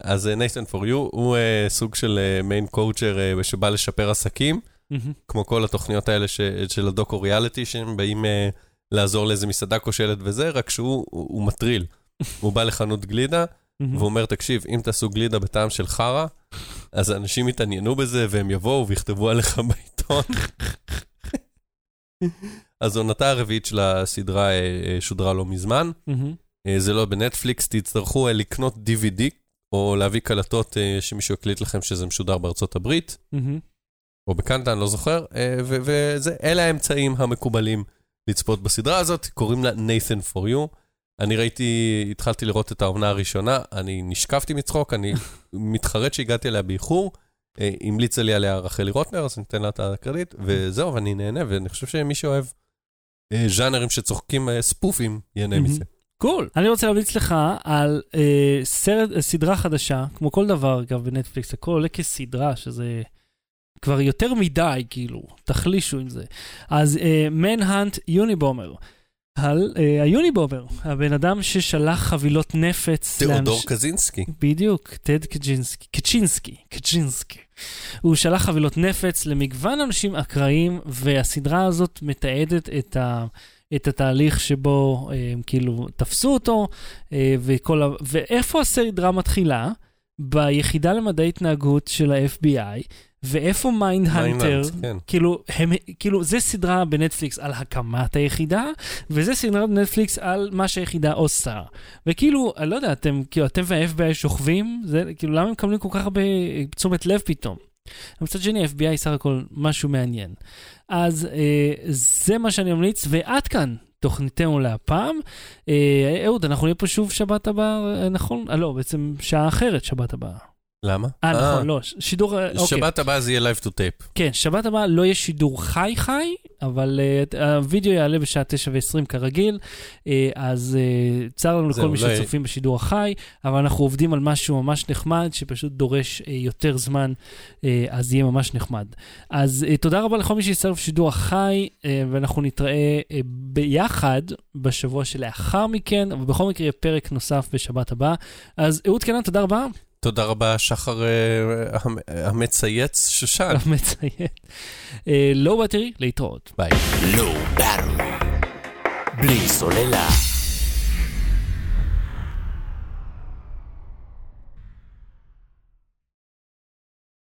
אז Nathan for You הוא אה, סוג של מעין coacher שבא לשפר עסקים, מהמם. כמו כל התוכניות האלה ש- של הדוקו ריאליטי, שהם באים אה, לעזור לאיזה מסעדה כושלת וזה, רק שהוא הוא הוא מטריל. הוא בא לחנות גלידה, מהמם. והוא אומר, תקשיב, אם תעשו גלידה בטעם של חרא, אז אנשים יתעניינו בזה, והם יבואו ויכתבו עליך בעיתון. אז עונתה הרביעית של הסדרה אה, אה, שודרה לא מזמן. אה, זה לא בנטפליקס, תצטרכו לקנות DVD, או להביא קלטות שמישהו יקליט לכם שזה משודר בארצות הברית. או בקנדה, אני לא זוכר, אה, ו- וזה, אלה האמצעים המקובלים לצפות בסדרה הזאת, קוראים לה Nathan for You. אני ראיתי, התחלתי לראות את העונה הראשונה, אני נשקפתי מצחוק, אני מתחרט שהגעתי אליה באיחור. המליצה לי עליה רחלי רוטנר, אז ניתן לה את הקרדיט, וזהו, ואני נהנה, ואני חושב שמי שאוהב ז'אנרים שצוחקים אה, ספופים, ייהנה. מזה. קול. אני רוצה להמליץ לך על אה, סרט, אה, סדרה חדשה, כמו כל דבר, אגב, בנטפליקס, הכל עולה כסדרה, שזה כבר יותר מדי, כאילו, תחלישו עם זה. אז מנהאנט יוניבומר. על אה, היוניבומר, הבן אדם ששלח חבילות נפץ. תיאודור לאנש- קזינסקי. בדיוק, טד קצ'ינסקי, קצ'ינסקי, קצ'ינסקי. הוא שלח חבילות נפץ למגוון אנשים אקראיים, והסדרה הזאת מתעדת את, ה, את התהליך שבו אה, הם כאילו תפסו אותו, אה, וכל ה... ואיפה הסדרה מתחילה? ביחידה למדעי התנהגות של ה-FBI, ואיפה Mindhunter? Mindhunter, כן. כאילו, הם, כאילו, זה סדרה בנטפליקס על הקמת היחידה, וזה סדרה בנטפליקס על מה שהיחידה עושה. וכאילו, אני לא יודע, אתם, כאילו, אתם וה-FBI שוכבים, זה, כאילו, למה הם מקבלים כל כך הרבה תשומת לב פתאום? מצד שני, ה-FBI סך הכל משהו מעניין. אז אה, זה מה שאני ממליץ, ועד כאן תוכניתנו להפעם. אה, אהוד, אנחנו נהיה פה שוב שבת הבאה, אה, נכון? אה, לא, בעצם שעה אחרת שבת הבאה. למה? אה, נכון, לא, שידור... אה, אוקיי. שבת הבאה זה יהיה live to tape. כן, שבת הבאה לא יהיה שידור חי-חי, אבל uh, הווידאו יעלה בשעה 9 ו-20 כרגיל, uh, אז uh, צר לנו לכל מי לא שצופים בשידור החי, אבל אנחנו עובדים על משהו ממש נחמד, שפשוט דורש uh, יותר זמן, uh, אז יהיה ממש נחמד. אז uh, תודה רבה לכל מי שהצטרף לשידור החי, uh, ואנחנו נתראה uh, ביחד בשבוע שלאחר מכן, אבל בכל מקרה יהיה פרק נוסף בשבת הבאה. אז אהוד קנן, תודה רבה. תודה רבה, שחר אה, המ- המצייץ שושן. מציין. אה, לא בטרי, להתראות. ביי. Low Battery. בלי סוללה.